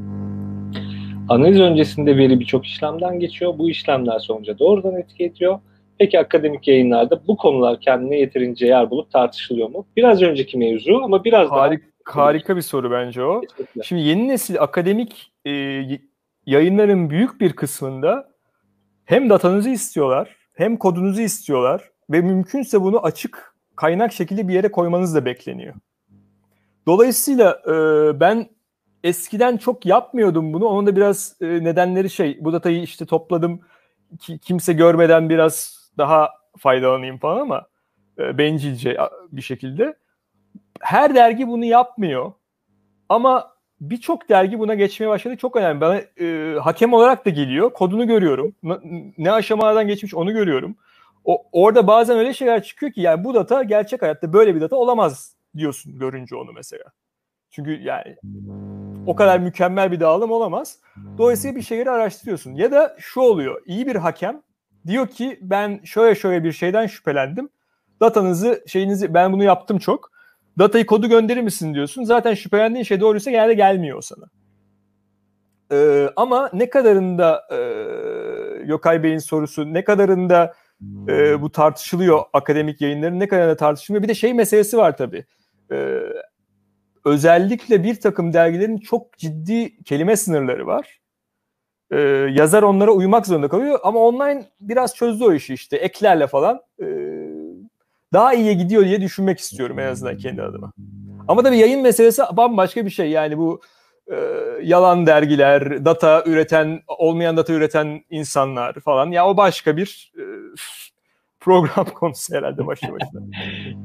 Analiz öncesinde veri birçok işlemden geçiyor. Bu işlemler sonuca doğrudan etki ediyor. Peki akademik yayınlarda bu konular kendine yeterince yer bulup tartışılıyor mu? Biraz önceki mevzu ama biraz Harik, daha... Harika bir soru bence o. Kesinlikle. Şimdi yeni nesil akademik e, yayınların büyük bir kısmında hem datanızı istiyorlar hem kodunuzu istiyorlar ve mümkünse bunu açık kaynak şekilde bir yere koymanız da bekleniyor. Dolayısıyla e, ben eskiden çok yapmıyordum bunu. Onun da biraz e, nedenleri şey bu datayı işte topladım ki, kimse görmeden biraz daha faydalanayım falan ama e, bencilce bir şekilde. Her dergi bunu yapmıyor. Ama birçok dergi buna geçmeye başladı. Çok önemli. Bana e, hakem olarak da geliyor. Kodunu görüyorum. Ne, aşamalardan geçmiş onu görüyorum. O, orada bazen öyle şeyler çıkıyor ki yani bu data gerçek hayatta böyle bir data olamaz diyorsun görünce onu mesela. Çünkü yani o kadar mükemmel bir dağılım olamaz. Dolayısıyla bir şeyleri araştırıyorsun. Ya da şu oluyor. İyi bir hakem diyor ki ben şöyle şöyle bir şeyden şüphelendim. Datanızı şeyinizi ben bunu yaptım çok. Datayı kodu gönderir misin diyorsun. Zaten şüphelendiğin şey doğruysa genelde gelmiyor sana. Ee, ama ne kadarında e, Yokay Bey'in sorusu ne kadarında e, bu tartışılıyor akademik yayınların ne kadarında tartışılmıyor. Bir de şey meselesi var tabii. Ee, özellikle bir takım dergilerin çok ciddi kelime sınırları var. Ee, yazar onlara uymak zorunda kalıyor ama online biraz çözdü o işi işte eklerle falan. Ee, daha iyiye gidiyor diye düşünmek istiyorum en azından kendi adıma. Ama tabii yayın meselesi bambaşka bir şey. Yani bu e, yalan dergiler, data üreten, olmayan data üreten insanlar falan. Ya o başka bir e, program konusu herhalde başlı başına.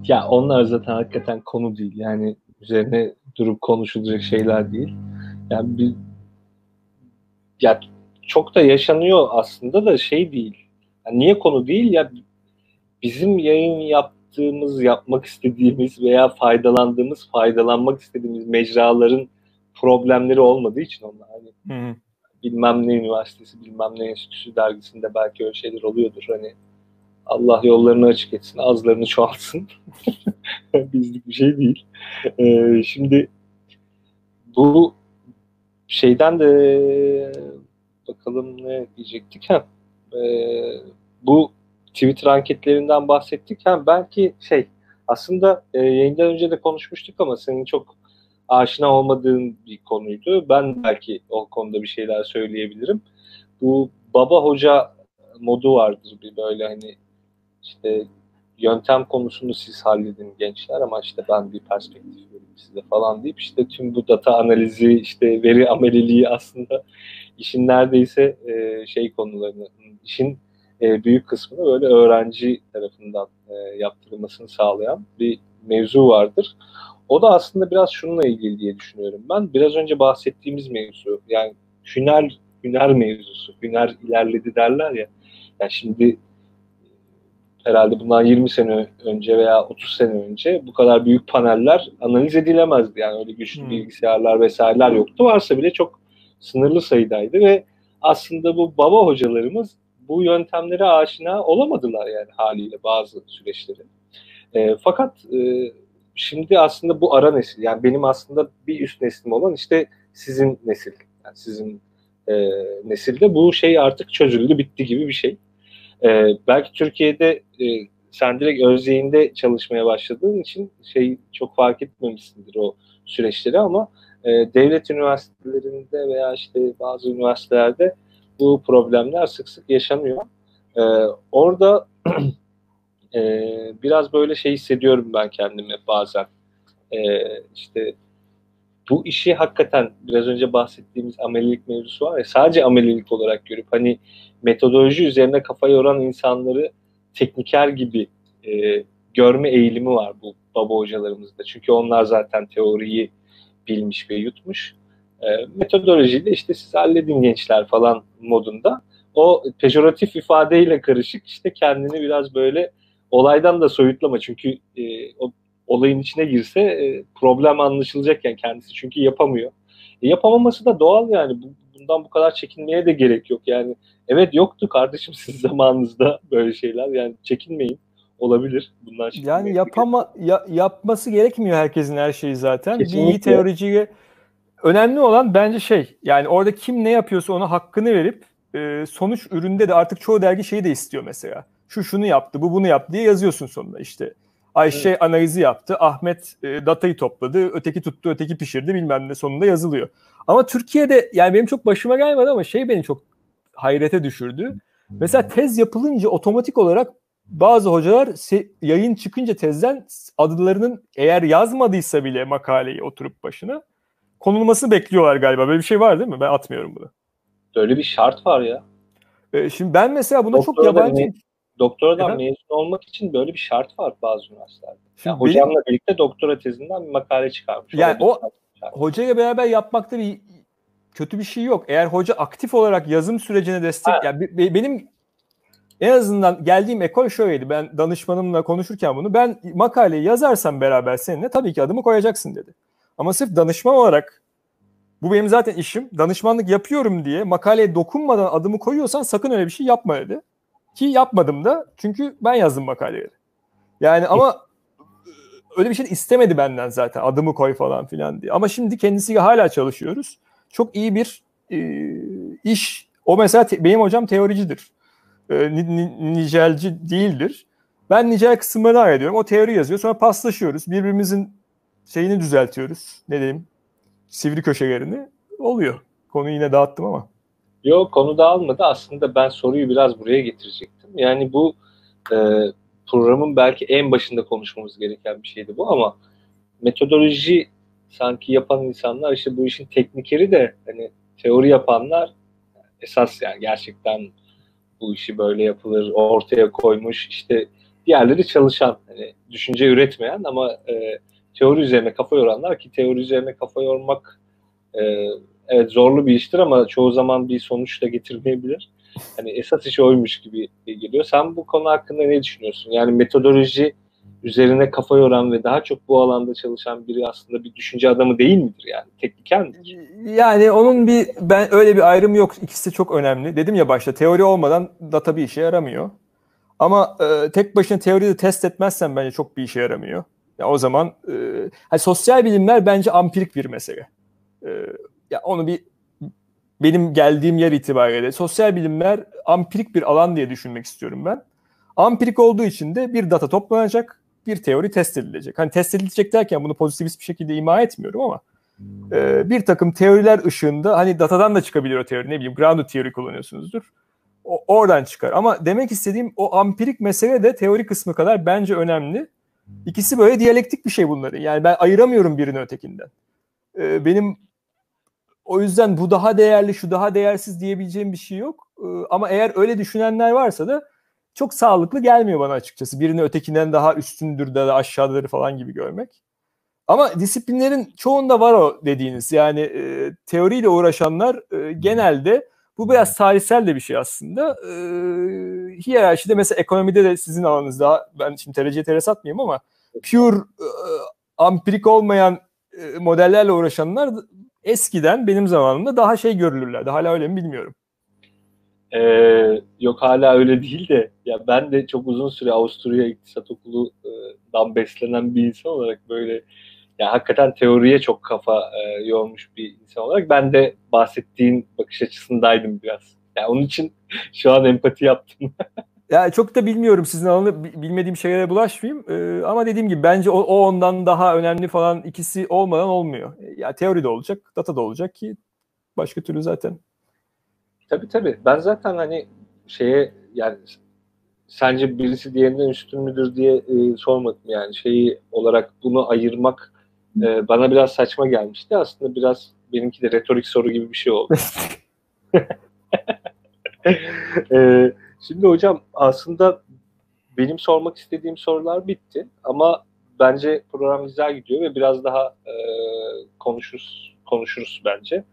ya onlar zaten hakikaten konu değil. Yani üzerine durup konuşulacak şeyler değil. Yani bir ya çok da yaşanıyor aslında da şey değil. Yani niye konu değil ya bizim yayın yaptığımız, yapmak istediğimiz veya faydalandığımız, faydalanmak istediğimiz mecraların problemleri olmadığı için onlar hani hı hı. bilmem ne üniversitesi, bilmem ne enstitüsü dergisinde belki öyle şeyler oluyordur. Hani Allah yollarını açık etsin, azlarını çoğaltsın. Bizlik bir şey değil. Ee, şimdi bu şeyden de bakalım ne diyecektik ha. Ee, bu Twitter anketlerinden bahsettik. Ha, belki şey aslında e, yayından önce de konuşmuştuk ama senin çok aşina olmadığın bir konuydu. Ben belki o konuda bir şeyler söyleyebilirim. Bu baba hoca modu vardır bir böyle hani işte yöntem konusunu siz halledin gençler ama işte ben bir perspektif vereyim size falan deyip işte tüm bu data analizi işte veri ameliliği aslında işin neredeyse e, şey konularını işin e, büyük kısmını böyle öğrenci tarafından e, yaptırılmasını sağlayan bir mevzu vardır. O da aslında biraz şununla ilgili diye düşünüyorum ben. Biraz önce bahsettiğimiz mevzu yani hüner hüner mevzusu. Hüner ilerledi derler ya. Yani şimdi herhalde bundan 20 sene önce veya 30 sene önce bu kadar büyük paneller analiz edilemezdi. Yani öyle güçlü hmm. bilgisayarlar vesaireler yoktu. Varsa bile çok sınırlı sayıdaydı ve aslında bu baba hocalarımız bu yöntemlere aşina olamadılar yani haliyle bazı süreçleri. E, fakat e, şimdi aslında bu ara nesil yani benim aslında bir üst neslim olan işte sizin nesil yani sizin e, nesilde bu şey artık çözüldü bitti gibi bir şey. E, belki Türkiye'de e, sen direkt Özyeğin'de çalışmaya başladığın için şey çok fark etmemişsindir o süreçleri ama e, devlet üniversitelerinde veya işte bazı üniversitelerde bu problemler sık sık yaşanıyor. E, orada e, biraz böyle şey hissediyorum ben kendime bazen. E, işte bu işi hakikaten biraz önce bahsettiğimiz amelilik mevzusu var ya sadece amelilik olarak görüp hani metodoloji üzerine kafa yoran insanları tekniker gibi e, görme eğilimi var bu baba hocalarımızda. Çünkü onlar zaten teoriyi bilmiş ve yutmuş. E, metodolojiyle işte siz halledin gençler falan modunda. O pejoratif ifadeyle karışık işte kendini biraz böyle olaydan da soyutlama. Çünkü e, o olayın içine girse e, problem anlaşılacakken kendisi çünkü yapamıyor. E, yapamaması da doğal yani. Bu, bundan bu kadar çekinmeye de gerek yok. Yani evet yoktu kardeşim siz zamanınızda böyle şeyler. Yani çekinmeyin. Olabilir. Bundan yani yapama ya, yapması gerekmiyor herkesin her şeyi zaten. Kesinlikle. Bir iyi teoriciye önemli olan bence şey yani orada kim ne yapıyorsa ona hakkını verip e, sonuç üründe de artık çoğu dergi şeyi de istiyor mesela şu şunu yaptı, bu bunu yaptı diye yazıyorsun sonunda işte. Ayşe evet. analizi yaptı, Ahmet e, datayı topladı, öteki tuttu, öteki pişirdi bilmem ne sonunda yazılıyor. Ama Türkiye'de yani benim çok başıma gelmedi ama şey beni çok hayrete düşürdü. Mesela tez yapılınca otomatik olarak bazı hocalar yayın çıkınca tezden adlarının eğer yazmadıysa bile makaleyi oturup başına konulmasını bekliyorlar galiba. Böyle bir şey var değil mi? Ben atmıyorum bunu. Böyle bir şart var ya. Ee, şimdi ben mesela buna Doktora çok yabancı... Me- doktoradan Efendim? mezun olmak için böyle bir şart var bazı üniversitelerde. Yani hocamla benim... birlikte doktora tezinden bir makale çıkarmış. Yani o hocayla beraber yapmakta bir kötü bir şey yok. Eğer hoca aktif olarak yazım sürecine destek... Ha. Yani benim en azından geldiğim ekol şöyleydi. Ben danışmanımla konuşurken bunu ben makaleyi yazarsam beraber seninle tabii ki adımı koyacaksın dedi. Ama sırf danışman olarak bu benim zaten işim. Danışmanlık yapıyorum diye makaleye dokunmadan adımı koyuyorsan sakın öyle bir şey yapma dedi. Ki yapmadım da çünkü ben yazdım makaleleri. Yani ama öyle bir şey istemedi benden zaten adımı koy falan filan diye. Ama şimdi kendisiyle hala çalışıyoruz. Çok iyi bir e, iş. O mesela te, benim hocam teoricidir. E, nicelci değildir. Ben nicel kısımlarını hallediyorum. O teori yazıyor. Sonra paslaşıyoruz. Birbirimizin şeyini düzeltiyoruz. Ne diyeyim? Sivri köşelerini. Oluyor. Konuyu yine dağıttım ama. Yok konu dağılmadı. Aslında ben soruyu biraz buraya getirecektim. Yani bu e, programın belki en başında konuşmamız gereken bir şeydi bu ama metodoloji sanki yapan insanlar işte bu işin teknikeri de hani teori yapanlar esas yani gerçekten bu işi böyle yapılır ortaya koymuş işte diğerleri çalışan hani düşünce üretmeyen ama e, teori üzerine kafa yoranlar ki teori üzerine kafa yormak e, evet zorlu bir iştir ama çoğu zaman bir sonuç da getirmeyebilir. Hani esas iş oymuş gibi geliyor. Sen bu konu hakkında ne düşünüyorsun? Yani metodoloji üzerine kafa yoran ve daha çok bu alanda çalışan biri aslında bir düşünce adamı değil midir yani? Tekniker midir? Yani onun bir ben öyle bir ayrım yok. İkisi çok önemli. Dedim ya başta teori olmadan data bir işe yaramıyor. Ama e, tek başına teoriyi de test etmezsen bence çok bir işe yaramıyor. Ya o zaman e, hani sosyal bilimler bence ampirik bir mesele. E, ya onu bir benim geldiğim yer itibariyle sosyal bilimler ampirik bir alan diye düşünmek istiyorum ben. Ampirik olduğu için de bir data toplanacak, bir teori test edilecek. Hani test edilecek derken bunu pozitivist bir şekilde ima etmiyorum ama e, bir takım teoriler ışığında hani datadan da çıkabilir o teori. Ne bileyim grounded teori kullanıyorsunuzdur. O, oradan çıkar. Ama demek istediğim o ampirik mesele de teori kısmı kadar bence önemli. İkisi böyle diyalektik bir şey bunları. Yani ben ayıramıyorum birini ötekinden. Ee, benim o yüzden bu daha değerli, şu daha değersiz diyebileceğim bir şey yok. Ee, ama eğer öyle düşünenler varsa da çok sağlıklı gelmiyor bana açıkçası. Birini ötekinden daha üstündür da aşağıları falan gibi görmek. Ama disiplinlerin çoğunda var o dediğiniz. Yani e, teoriyle uğraşanlar e, genelde bu biraz tarihsel de bir şey aslında. E, hiyerarşide mesela ekonomide de sizin alanınızda ben şimdi tereciye teres atmayayım ama pure e, ampirik olmayan e, modellerle uğraşanlar eskiden benim zamanımda daha şey görülürlerdi. Hala öyle mi bilmiyorum. Ee, yok hala öyle değil de ya ben de çok uzun süre Avusturya İktisat Okulu'dan beslenen bir insan olarak böyle ya hakikaten teoriye çok kafa e, yormuş bir insan olarak ben de bahsettiğin bakış açısındaydım biraz. Yani onun için şu an empati yaptım. ya çok da bilmiyorum sizin alanı bilmediğim şeylere bulaşmayayım. Ee, ama dediğim gibi bence o, o ondan daha önemli falan ikisi olmadan olmuyor. Ya teori de olacak, data da olacak ki başka türlü zaten. Tabii tabii. Ben zaten hani şeye yani sence birisi diğerinden üstün müdür diye e, sormadım yani şeyi olarak bunu ayırmak e, bana biraz saçma gelmişti. Aslında biraz benimki de retorik soru gibi bir şey oldu. e, şimdi hocam aslında benim sormak istediğim sorular bitti ama bence program güzel gidiyor ve biraz daha e, konuşuruz konuşuruz bence.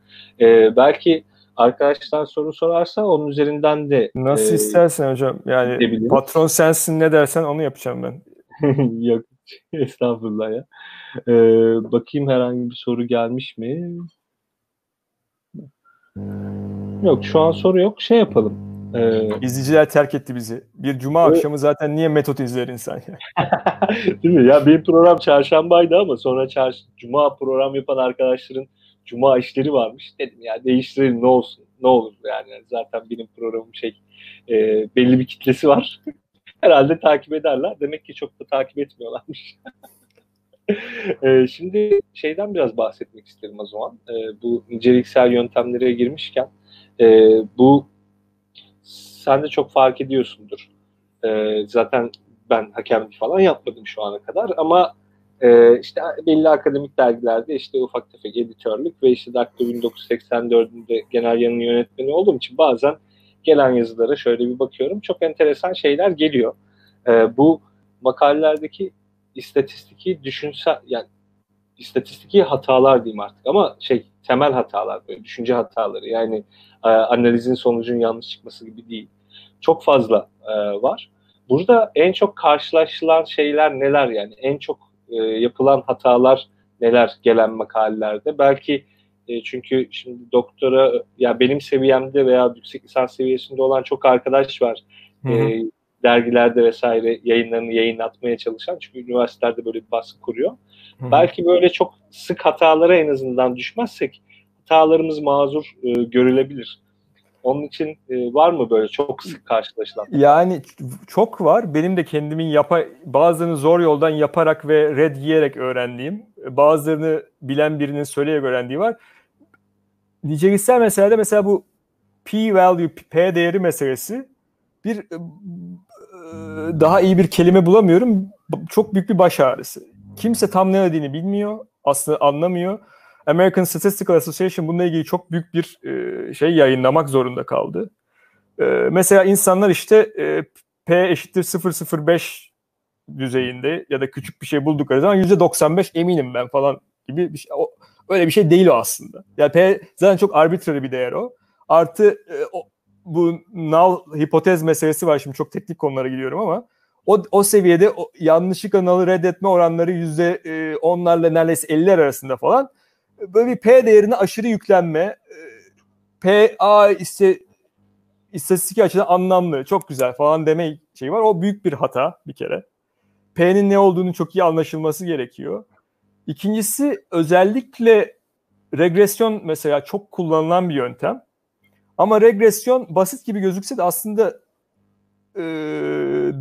E, belki arkadaşlar soru sorarsa onun üzerinden de nasıl e, istersen hocam. Yani patron sensin ne dersen onu yapacağım ben. Yok estağfurullah ya. Ee, bakayım herhangi bir soru gelmiş mi? Yok şu an soru yok. Şey yapalım. Ee... İzleyiciler terk etti bizi. Bir cuma akşamı zaten niye metot izler insan ya? Değil mi? Ya benim program çarşambaydı ama sonra çarş cuma program yapan arkadaşların cuma işleri varmış. Dedim ya değiştirelim ne olsun ne olur yani. Zaten benim programım şey e, belli bir kitlesi var. Herhalde takip ederler. Demek ki çok da takip etmiyorlarmış. e, şimdi şeyden biraz bahsetmek isterim o zaman. E, bu niceliksel yöntemlere girmişken e, bu sen de çok fark ediyorsundur. E, zaten ben hakemlik falan yapmadım şu ana kadar ama e, işte belli akademik dergilerde işte ufak tefek editörlük ve işte Daktilo 1984'ünde genel yayın yönetmeni olduğum için bazen gelen yazılara şöyle bir bakıyorum. Çok enteresan şeyler geliyor. E, bu makalelerdeki istatistiki düşünse yani istatistiki hatalar diyeyim artık ama şey temel hatalar böyle düşünce hataları yani e, analizin sonucun yanlış çıkması gibi değil. Çok fazla e, var. Burada en çok karşılaşılan şeyler neler yani en çok e, yapılan hatalar neler gelen makalelerde belki e, çünkü şimdi doktora ya benim seviyemde veya yüksek lisans seviyesinde olan çok arkadaş var. Hı hı. E, dergilerde vesaire yayınlarını yayınlatmaya çalışan çünkü üniversitelerde böyle bir baskı kuruyor. Hı-hı. Belki böyle çok sık hatalara en azından düşmezsek hatalarımız mazur e, görülebilir. Onun için e, var mı böyle çok sık karşılaşılan? Yani çok var. Benim de kendimin yapa bazılarını zor yoldan yaparak ve red yiyerek öğrendiğim, bazılarını bilen birinin söyleyerek öğrendiği var. Niceliksel meselede mesela bu P value, P değeri meselesi bir e, daha iyi bir kelime bulamıyorum. Çok büyük bir baş ağrısı. Kimse tam ne dediğini bilmiyor. Aslında anlamıyor. American Statistical Association bununla ilgili çok büyük bir e, şey yayınlamak zorunda kaldı. E, mesela insanlar işte e, P eşittir 005 düzeyinde ya da küçük bir şey buldukları zaman %95 eminim ben falan gibi bir şey. Öyle bir şey değil o aslında. Yani P zaten çok arbitrary bir değer o. Artı e, o, bu null hipotez meselesi var. Şimdi çok teknik konulara gidiyorum ama o, o seviyede o, yanlışlıkla null'ı reddetme oranları yüzde e, onlarla neredeyse 50'ler arasında falan. Böyle bir P değerine aşırı yüklenme. E, P, A işte istatistik açıdan anlamlı, çok güzel falan deme şey var. O büyük bir hata bir kere. P'nin ne olduğunu çok iyi anlaşılması gerekiyor. İkincisi özellikle regresyon mesela çok kullanılan bir yöntem. Ama regresyon basit gibi gözükse de aslında e,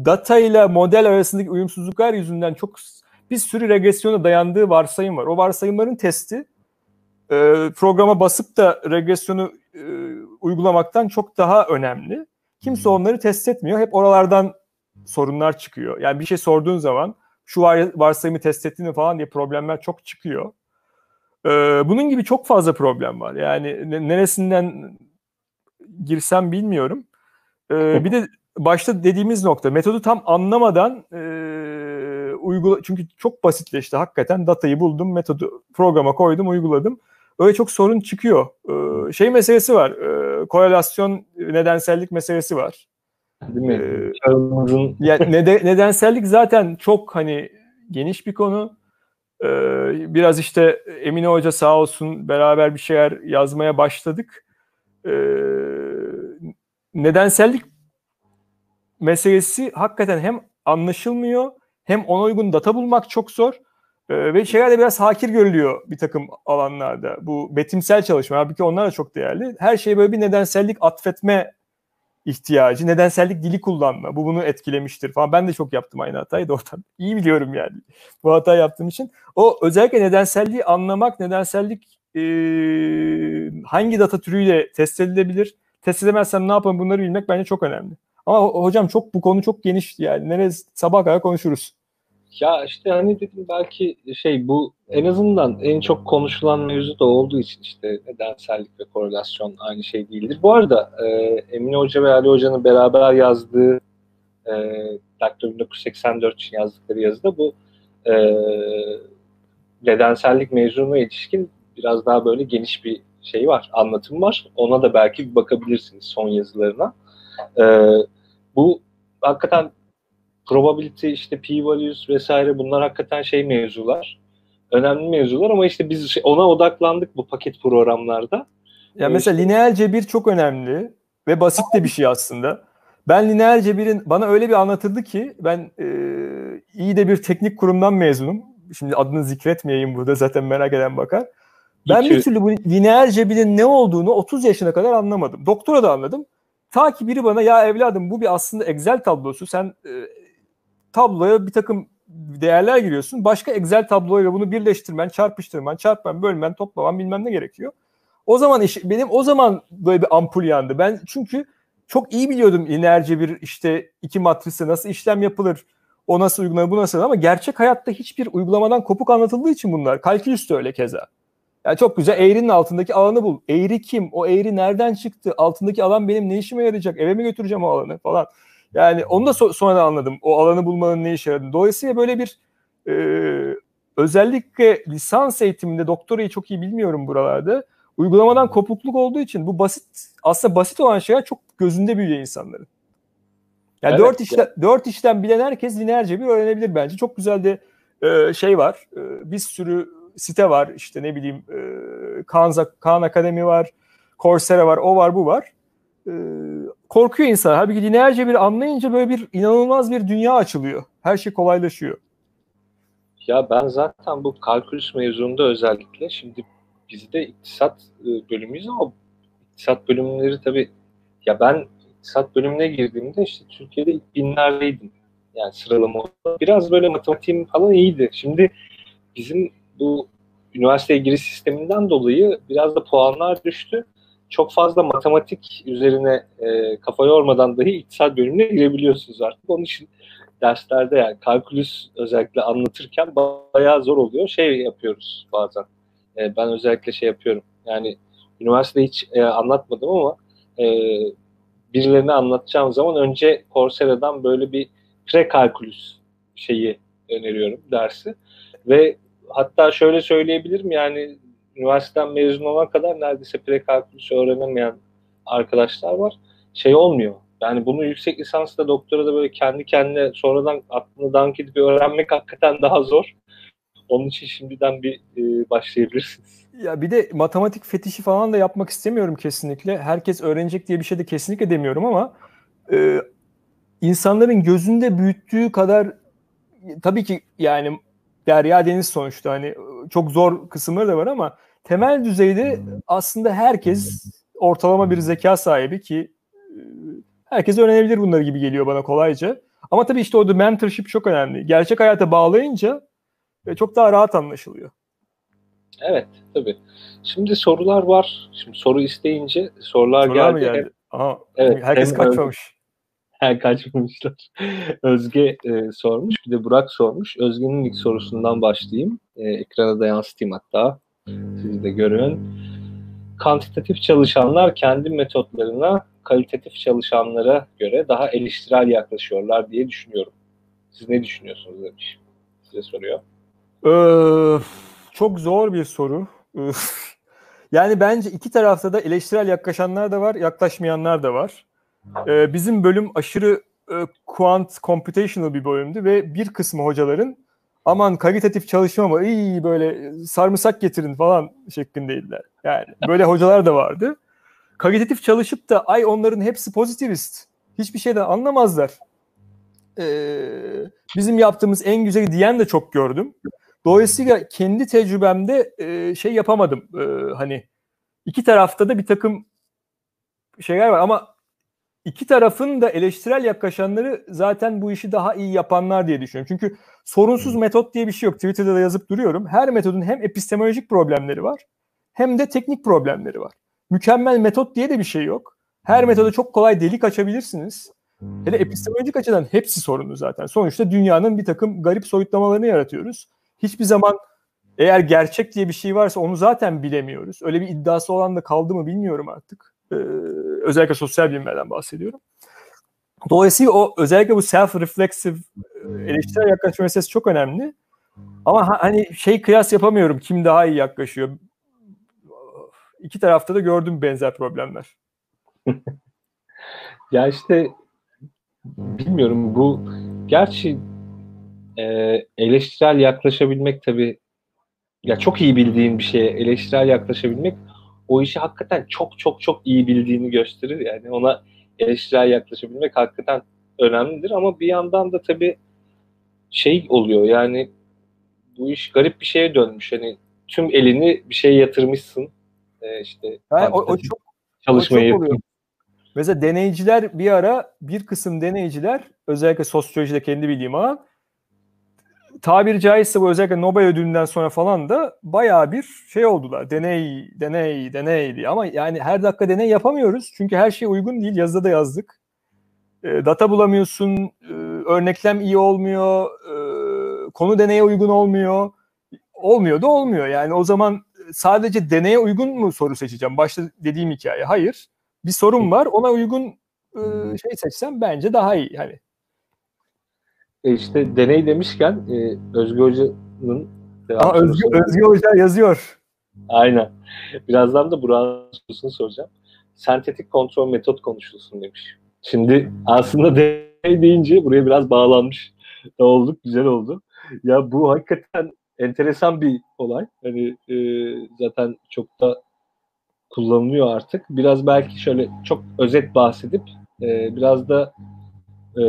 data ile model arasındaki uyumsuzluklar yüzünden çok bir sürü regresyona dayandığı varsayım var. O varsayımların testi e, programa basıp da regresyonu e, uygulamaktan çok daha önemli. Kimse onları test etmiyor. Hep oralardan sorunlar çıkıyor. Yani bir şey sorduğun zaman şu var, varsayımı test ettin mi falan diye problemler çok çıkıyor. Ee, bunun gibi çok fazla problem var. Yani neresinden girsem bilmiyorum. Ee, bir de başta dediğimiz nokta metodu tam anlamadan e, uygula çünkü çok basitleşti hakikaten datayı buldum metodu programa koydum uyguladım öyle çok sorun çıkıyor ee, şey meselesi var e, korelasyon nedensellik meselesi var değil mi ee, yani nede, nedensellik zaten çok hani geniş bir konu ee, biraz işte Emine Hoca sağ olsun beraber bir şeyler yazmaya başladık ee, nedensellik meselesi hakikaten hem anlaşılmıyor hem ona uygun data bulmak çok zor ee, ve şeyler de biraz hakir görülüyor bir takım alanlarda. Bu betimsel çalışma halbuki onlar da çok değerli. Her şeye böyle bir nedensellik atfetme ihtiyacı, nedensellik dili kullanma. Bu bunu etkilemiştir falan. Ben de çok yaptım aynı hatayı da oradan. İyi biliyorum yani bu hata yaptığım için. O özellikle nedenselliği anlamak, nedensellik e, hangi data türüyle test edilebilir? Test edemezsem ne yapalım bunları bilmek bence çok önemli. Ama hocam çok bu konu çok geniş yani. Neresi sabah kadar konuşuruz. Ya işte hani dedim belki şey bu en azından en çok konuşulan mevzu da olduğu için işte nedensellik ve korelasyon aynı şey değildir. Bu arada e, Emine Hoca ve Ali Hoca'nın beraber yazdığı e, Daktilo 1984 için yazdıkları yazıda bu e, nedensellik mevzuna ilişkin biraz daha böyle geniş bir şey var, anlatım var. Ona da belki bir bakabilirsiniz son yazılarına. Ee, bu hakikaten probability, işte p-values vesaire bunlar hakikaten şey mevzular. Önemli mevzular ama işte biz şey, ona odaklandık bu paket programlarda. Ya mesela işte... lineer cebir çok önemli ve basit de bir şey aslında. Ben lineer cebirin bana öyle bir anlatıldı ki ben e, iyi de bir teknik kurumdan mezunum. Şimdi adını zikretmeyeyim burada zaten merak eden bakar. Ben bir türlü bu lineer cebirin ne olduğunu 30 yaşına kadar anlamadım. Doktora da anladım. ta ki biri bana ya evladım bu bir aslında Excel tablosu. Sen e, tabloya bir takım değerler giriyorsun. Başka Excel tabloyla bunu birleştirmen, çarpıştırman, çarpman, bölmen, toplaman bilmem ne gerekiyor. O zaman iş, benim o zaman böyle bir ampul yandı. Ben çünkü çok iyi biliyordum lineerce bir işte iki matrise nasıl işlem yapılır, o nasıl uygulanır, bu nasıl ama gerçek hayatta hiçbir uygulamadan kopuk anlatıldığı için bunlar. Kalkülüs de öyle keza. Yani çok güzel eğrinin altındaki alanı bul. Eğri kim? O eğri nereden çıktı? Altındaki alan benim ne işime yarayacak? Eve mi götüreceğim o alanı falan. Yani onu da so- sonra anladım. O alanı bulmanın ne işe yaradığını. Dolayısıyla böyle bir e, özellikle lisans eğitiminde doktorayı çok iyi bilmiyorum buralarda. Uygulamadan kopukluk olduğu için bu basit aslında basit olan şeyler çok gözünde büyüyor insanların. Yani evet, dört yani. dört işlem bilen herkes lineerce bir öğrenebilir bence. Çok güzel de e, şey var. E, bir sürü site var. İşte ne bileyim e, Khan, Khan Akademi var. Coursera var. O var bu var. E, korkuyor insan. Halbuki lineerce bir anlayınca böyle bir inanılmaz bir dünya açılıyor. Her şey kolaylaşıyor. Ya ben zaten bu kalkülüs mezununda özellikle şimdi bizde iktisat e, bölümüyüz ama iktisat bölümleri tabii ya ben iktisat bölümüne girdiğimde işte Türkiye'de ilk binlerdeydim. Yani sıralama Biraz böyle matematiğim falan iyiydi. Şimdi bizim bu üniversiteye giriş sisteminden dolayı biraz da puanlar düştü. Çok fazla matematik üzerine e, kafa yormadan dahi iktisat bölümüne girebiliyorsunuz artık. Onun için derslerde yani kalkülüs özellikle anlatırken bayağı zor oluyor. Şey yapıyoruz bazen. E, ben özellikle şey yapıyorum. Yani üniversitede hiç e, anlatmadım ama e, birilerine anlatacağım zaman önce Coursera'dan böyle bir prekalkülüs şeyi öneriyorum dersi. Ve hatta şöyle söyleyebilirim yani üniversiteden mezun olana kadar neredeyse prekalkülüs öğrenemeyen arkadaşlar var. Şey olmuyor. Yani bunu yüksek lisansla doktora da böyle kendi kendine sonradan aklını dank edip öğrenmek hakikaten daha zor. Onun için şimdiden bir e, başlayabilirsiniz. Ya bir de matematik fetişi falan da yapmak istemiyorum kesinlikle. Herkes öğrenecek diye bir şey de kesinlikle demiyorum ama e, insanların gözünde büyüttüğü kadar tabii ki yani derya deniz sonuçta hani çok zor kısımları da var ama temel düzeyde aslında herkes ortalama bir zeka sahibi ki e, herkes öğrenebilir bunları gibi geliyor bana kolayca. Ama tabii işte orada mentorship çok önemli. Gerçek hayata bağlayınca e, çok daha rahat anlaşılıyor. Evet tabii. Şimdi sorular var. Şimdi soru isteyince sorular, sorular geldi. geldi? Aha, evet, herkes kaçmamış. Her kaçmamışlar. Özge e, sormuş. Bir de Burak sormuş. Özge'nin ilk sorusundan başlayayım. E, ekrana da yansıtayım hatta. Siz de görün. Kantitatif çalışanlar kendi metotlarına kalitatif çalışanlara göre daha eleştirel yaklaşıyorlar diye düşünüyorum. Siz ne düşünüyorsunuz demiş. Size soruyor. Ee, çok zor bir soru. yani bence iki tarafta da eleştirel yaklaşanlar da var, yaklaşmayanlar da var. Ee, bizim bölüm aşırı e, quant computational bir bölümdü ve bir kısmı hocaların aman kalitatif çalışma mı iyi böyle sarımsak getirin falan şeklindeydiler. Yani böyle hocalar da vardı. Kalitatif çalışıp da ay onların hepsi pozitivist. Hiçbir şeyden anlamazlar. Ee, bizim yaptığımız en güzeli diyen de çok gördüm. Dolayısıyla kendi tecrübemde e, şey yapamadım. E, hani iki tarafta da bir takım şeyler var ama iki tarafın da eleştirel yaklaşanları zaten bu işi daha iyi yapanlar diye düşünüyorum. Çünkü sorunsuz metot diye bir şey yok. Twitter'da da yazıp duruyorum. Her metodun hem epistemolojik problemleri var hem de teknik problemleri var. Mükemmel metot diye de bir şey yok. Her metoda çok kolay delik açabilirsiniz. Hele epistemolojik açıdan hepsi sorunlu zaten. Sonuçta dünyanın bir takım garip soyutlamalarını yaratıyoruz hiçbir zaman eğer gerçek diye bir şey varsa onu zaten bilemiyoruz. Öyle bir iddiası olan da kaldı mı bilmiyorum artık. Ee, özellikle sosyal bilimlerden bahsediyorum. Dolayısıyla o özellikle bu self-reflexive e, eleştirel yaklaşma meselesi çok önemli. Ama ha, hani şey kıyas yapamıyorum kim daha iyi yaklaşıyor. İki tarafta da gördüm benzer problemler. ya işte bilmiyorum bu gerçi e, eleştirel yaklaşabilmek tabii ya çok iyi bildiğin bir şeye eleştirel yaklaşabilmek o işi hakikaten çok çok çok iyi bildiğini gösterir. Yani ona eleştirel yaklaşabilmek hakikaten önemlidir ama bir yandan da tabii şey oluyor yani bu iş garip bir şeye dönmüş. Hani tüm elini bir şeye yatırmışsın. Ee, işte yani o, o çok çalışmaya o çok oluyor. Mesela deneyciler bir ara bir kısım deneyciler özellikle sosyolojide kendi bildiğim alan tabiri caizse bu özellikle Nobel ödülünden sonra falan da bayağı bir şey oldular. Deney, deney, deney diye. Ama yani her dakika deney yapamıyoruz. Çünkü her şey uygun değil. Yazıda da yazdık. E, data bulamıyorsun. E, örneklem iyi olmuyor. E, konu deneye uygun olmuyor. Olmuyor da olmuyor. Yani o zaman sadece deneye uygun mu soru seçeceğim? Başta dediğim hikaye. Hayır. Bir sorun var. Ona uygun e, şey seçsem bence daha iyi. Yani e işte deney demişken e, Özgü Hoca'nın Aa, Özgü, Özgü Hoca yazıyor. Aynen. Birazdan da Burak'ın sorusunu soracağım. Sentetik kontrol metot konuşulsun demiş. Şimdi aslında deney deyince buraya biraz bağlanmış da olduk. Güzel oldu. Ya bu hakikaten enteresan bir olay. Hani e, zaten çok da kullanılıyor artık. Biraz belki şöyle çok özet bahsedip e, biraz da e,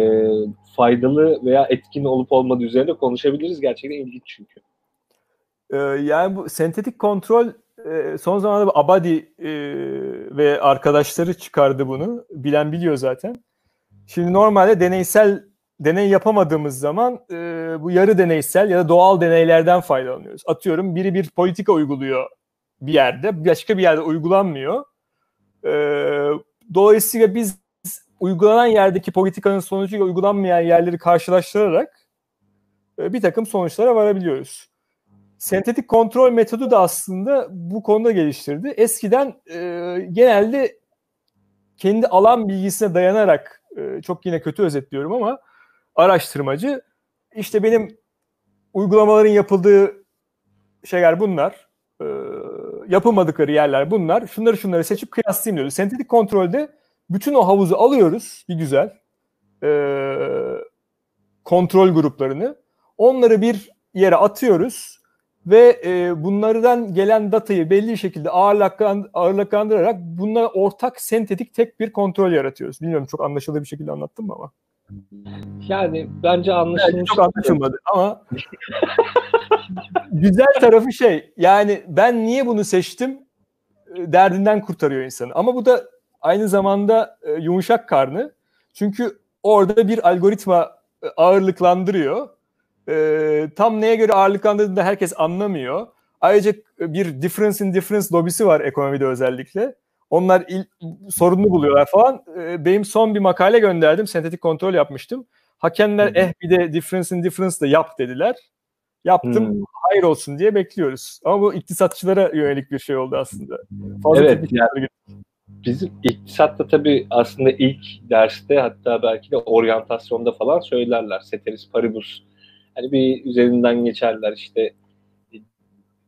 faydalı veya etkin olup olmadığı üzerine konuşabiliriz. Gerçekten ilginç çünkü. Ee, yani bu sentetik kontrol e, son zamanlarda Abadi e, ve arkadaşları çıkardı bunu. Bilen biliyor zaten. Şimdi normalde deneysel deney yapamadığımız zaman e, bu yarı deneysel ya da doğal deneylerden faydalanıyoruz. Atıyorum biri bir politika uyguluyor bir yerde, başka bir yerde uygulanmıyor. E, dolayısıyla biz uygulanan yerdeki politikanın sonucuyla uygulanmayan yerleri karşılaştırarak e, bir takım sonuçlara varabiliyoruz. Sentetik kontrol metodu da aslında bu konuda geliştirdi. Eskiden e, genelde kendi alan bilgisine dayanarak e, çok yine kötü özetliyorum ama araştırmacı işte benim uygulamaların yapıldığı şeyler bunlar. E, yapılmadıkları yerler bunlar. Şunları şunları seçip kıyaslayayım diyordu. Sentetik kontrolde bütün o havuzu alıyoruz bir güzel. E, kontrol gruplarını. Onları bir yere atıyoruz ve e, bunlardan gelen datayı belli şekilde ağırlıkland ağırlıklandırarak bununla ortak sentetik tek bir kontrol yaratıyoruz. Bilmiyorum çok anlaşılır bir şekilde anlattım mı ama. Yani bence anlaşılmış. Yani çok anlaşılmadı ama güzel tarafı şey yani ben niye bunu seçtim derdinden kurtarıyor insanı. Ama bu da aynı zamanda e, yumuşak karnı. Çünkü orada bir algoritma e, ağırlıklandırıyor. E, tam neye göre ağırlıklandırdığını da herkes anlamıyor. Ayrıca bir difference in difference lobisi var ekonomide özellikle. Onlar il, sorunlu buluyorlar falan. E, benim son bir makale gönderdim. Sentetik kontrol yapmıştım. Hakemler hmm. eh bir de difference in difference da yap dediler. Yaptım hmm. hayır olsun diye bekliyoruz. Ama bu iktisatçılara yönelik bir şey oldu aslında. Fazla evet. Yani, bizim iktisatta tabii aslında ilk derste hatta belki de oryantasyonda falan söylerler. Ceteris paribus. Hani bir üzerinden geçerler işte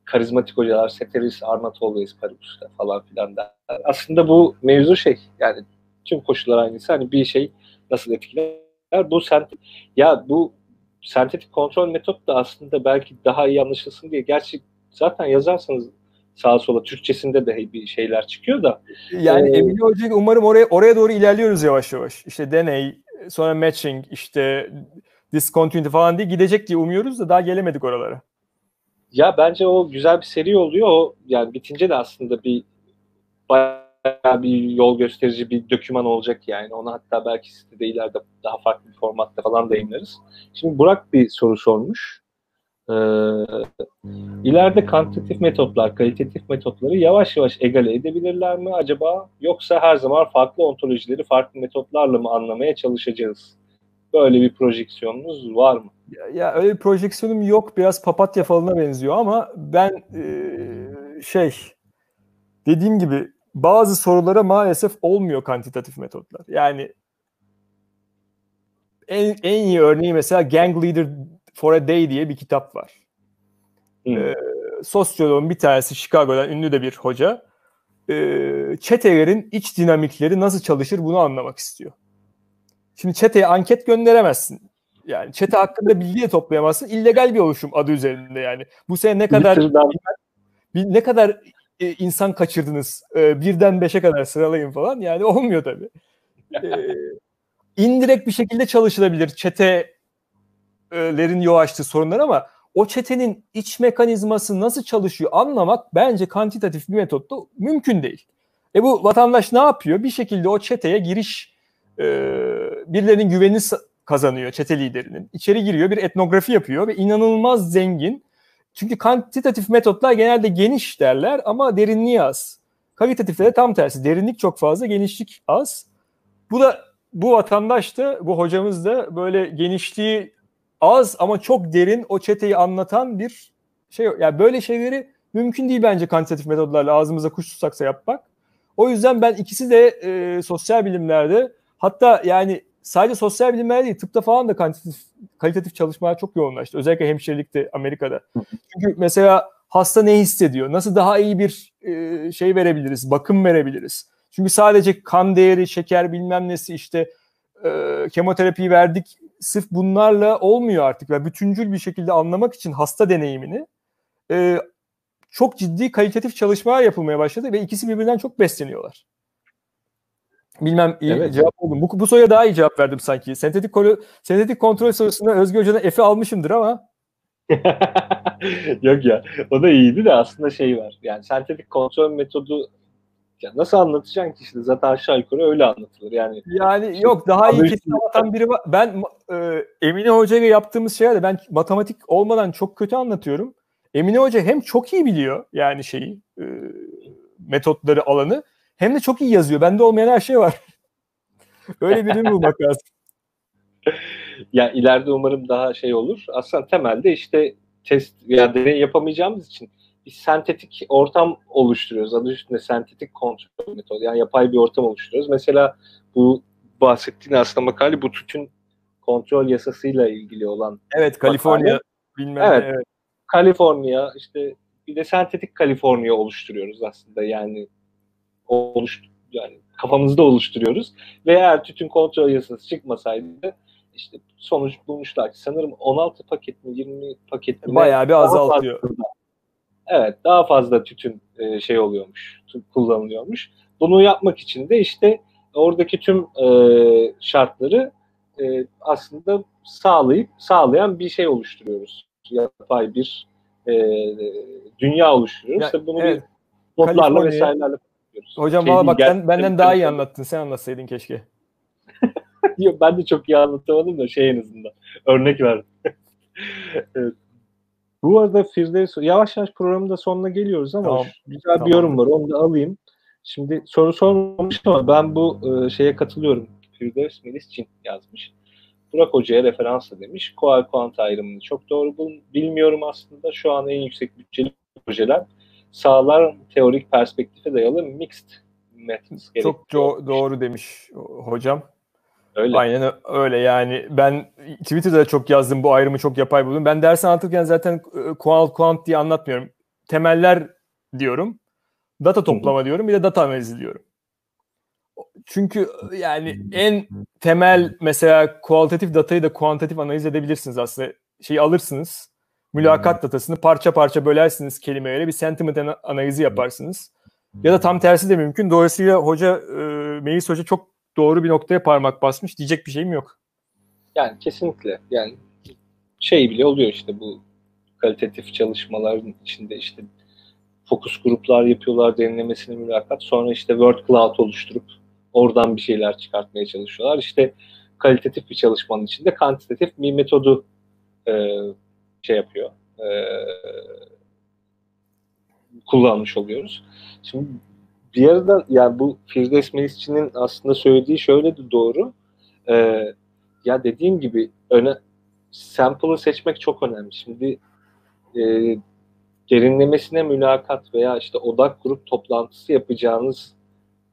karizmatik hocalar Ceteris Arnat always paribus falan filan der. Aslında bu mevzu şey yani tüm koşullar aynısı. Hani bir şey nasıl etkiler? Bu sent ya bu sentetik kontrol metot da aslında belki daha iyi anlaşılsın diye gerçi zaten yazarsanız sağa sola Türkçesinde de bir şeyler çıkıyor da. Yani ee, Emine Hoca umarım oraya oraya doğru ilerliyoruz yavaş yavaş. İşte deney, sonra matching, işte discontinuity falan diye gidecek diye umuyoruz da daha gelemedik oralara. Ya bence o güzel bir seri oluyor. O yani bitince de aslında bir bayağı bir yol gösterici bir doküman olacak yani. Onu hatta belki sitede ileride daha farklı bir formatta falan da yayınlarız. Şimdi Burak bir soru sormuş. Ee, ileride kantitatif metotlar, kalitatif metotları yavaş yavaş egale edebilirler mi acaba? Yoksa her zaman farklı ontolojileri farklı metotlarla mı anlamaya çalışacağız? Böyle bir projeksiyonunuz var mı? Ya, ya öyle bir projeksiyonum yok. Biraz papatya falına benziyor ama ben e, şey dediğim gibi bazı sorulara maalesef olmuyor kantitatif metotlar. Yani en, en iyi örneği mesela Gang Leader for a Day diye bir kitap var. Hmm. Sosyoloğun bir tanesi Chicago'dan ünlü de bir hoca. Ee, çetelerin iç dinamikleri nasıl çalışır bunu anlamak istiyor. Şimdi çeteye anket gönderemezsin. Yani çete hakkında bilgi de toplayamazsın. İllegal bir oluşum adı üzerinde yani. Bu sene ne kadar ne kadar e, insan kaçırdınız? E, birden beşe kadar sıralayın falan. Yani olmuyor tabii. E, indirekt bir şekilde çalışılabilir çetelerin yol açtığı sorunlar ama o çetenin iç mekanizması nasıl çalışıyor anlamak bence kantitatif bir metotta mümkün değil. E bu vatandaş ne yapıyor? Bir şekilde o çeteye giriş e, birilerinin güvenini kazanıyor çete liderinin. İçeri giriyor bir etnografi yapıyor ve inanılmaz zengin. Çünkü kantitatif metotlar genelde geniş derler ama derinliği az. Kalitatifte de tam tersi. Derinlik çok fazla, genişlik az. Bu da bu vatandaş da bu hocamız da böyle genişliği az ama çok derin o çeteyi anlatan bir şey. Yani böyle şeyleri mümkün değil bence kantitatif metodlarla ağzımıza kuş tutsaksa yapmak. O yüzden ben ikisi de e, sosyal bilimlerde hatta yani sadece sosyal bilimler değil tıpta falan da kantitatif, kalitatif çalışmalar çok yoğunlaştı. Özellikle hemşirelikte Amerika'da. Çünkü mesela hasta ne hissediyor? Nasıl daha iyi bir e, şey verebiliriz? Bakım verebiliriz? Çünkü sadece kan değeri, şeker bilmem nesi işte e, kemoterapi verdik sırf bunlarla olmuyor artık. Ve bütüncül bir şekilde anlamak için hasta deneyimini e, çok ciddi kalitatif çalışmalar yapılmaya başladı ve ikisi birbirinden çok besleniyorlar. Bilmem iyi evet. cevap oldu. Bu, bu soruya daha iyi cevap verdim sanki. Sentetik, kolu, sentetik kontrol sorusunda Özgür Hoca'dan F'i almışımdır ama. Yok ya o da iyiydi de aslında şey var. Yani sentetik kontrol metodu ya nasıl anlatacaksın ki işte zaten aşağı yukarı öyle anlatılır yani. Yani yok daha iyi kesin anlatan biri var. Ben e, Emine Hoca ile yaptığımız şeylerde ben matematik olmadan çok kötü anlatıyorum. Emine Hoca hem çok iyi biliyor yani şeyi e, metotları alanı hem de çok iyi yazıyor. Bende olmayan her şey var. Öyle birini bulmak lazım. ya ileride umarım daha şey olur. Aslında temelde işte test veya deney yapamayacağımız için bir sentetik ortam oluşturuyoruz. Adı üstünde sentetik kontrol metodu. Yani yapay bir ortam oluşturuyoruz. Mesela bu bahsettiğin aslında makale bu tütün kontrol yasasıyla ilgili olan. Evet, Kaliforniya bilmem evet, evet. Kaliforniya işte bir de sentetik Kaliforniya oluşturuyoruz aslında yani oluş yani kafamızda oluşturuyoruz. Ve eğer tütün kontrol yasası çıkmasaydı işte sonuç bulmuşlar ki sanırım 16 paket mi 20 paket mi bayağı bir azaltıyor. Fazla, evet daha fazla tütün e, şey oluyormuş kullanılıyormuş. Bunu yapmak için de işte oradaki tüm e, şartları e, aslında sağlayıp sağlayan bir şey oluşturuyoruz. Yapay bir e, dünya oluşturuyoruz. Ya, işte bunu evet. bir modlarla vesairelerle yapıyoruz. Hocam şey valla bak ben, benden daha iyi anlattın. Sen anlatsaydın keşke. Yok ben de çok iyi anlatamadım da şey en azından. Örnek verdim. evet. Bu arada Firdevs yavaş yavaş programın da sonuna geliyoruz ama tamam. güzel tamam. bir yorum var. Onu da alayım. Şimdi soru sormamış ama ben bu e, şeye katılıyorum. Firdevs Melisçin yazmış. Burak Hoca'ya referansla demiş. Koal kuant ayrımını çok doğru. Bilmiyorum aslında. Şu an en yüksek bütçeli projeler sağlar teorik perspektife dayalı mixed methods. Çok do- doğru demiş hocam. Öyle. Aynen öyle yani ben Twitter'da çok yazdım bu ayrımı çok yapay buldum. Ben ders anlatırken zaten kuant kuant diye anlatmıyorum. Temeller diyorum. Data toplama diyorum bir de data analizi diyorum. Çünkü yani en temel mesela kualitatif datayı da kuantitatif analiz edebilirsiniz aslında. Şeyi alırsınız mülakat datasını parça parça bölersiniz kelimelere bir sentiment analizi yaparsınız. Ya da tam tersi de mümkün. Dolayısıyla hoca e, Melis Hoca çok doğru bir noktaya parmak basmış. Diyecek bir şeyim yok. Yani kesinlikle. Yani şey bile oluyor işte bu kalitatif çalışmaların içinde işte fokus gruplar yapıyorlar derinlemesine mülakat. Sonra işte word cloud oluşturup oradan bir şeyler çıkartmaya çalışıyorlar. İşte kalitatif bir çalışmanın içinde kantitatif bir metodu e, şey yapıyor. E, kullanmış oluyoruz. Şimdi bir arada yani bu Firdevs Melisçi'nin aslında söylediği şöyle de doğru. E, ya dediğim gibi öne sample'ı seçmek çok önemli. Şimdi e, derinlemesine mülakat veya işte odak grup toplantısı yapacağınız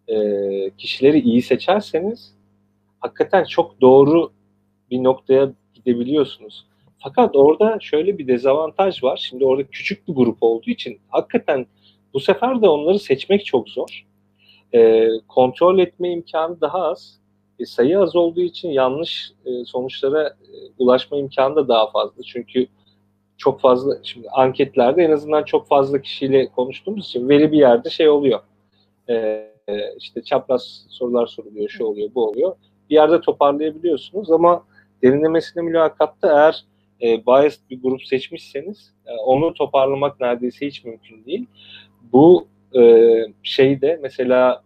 e, kişileri iyi seçerseniz hakikaten çok doğru bir noktaya gidebiliyorsunuz. Fakat orada şöyle bir dezavantaj var. Şimdi orada küçük bir grup olduğu için hakikaten bu sefer de onları seçmek çok zor. E, kontrol etme imkanı daha az. E, sayı az olduğu için yanlış e, sonuçlara e, ulaşma imkanı da daha fazla. Çünkü çok fazla şimdi anketlerde en azından çok fazla kişiyle konuştuğumuz için veri bir yerde şey oluyor. E, işte çapraz sorular soruluyor, şu oluyor, bu oluyor. Bir yerde toparlayabiliyorsunuz ama derinlemesine mülakatta eğer e, biased bir grup seçmişseniz e, onu toparlamak neredeyse hiç mümkün değil. Bu e, şeyde mesela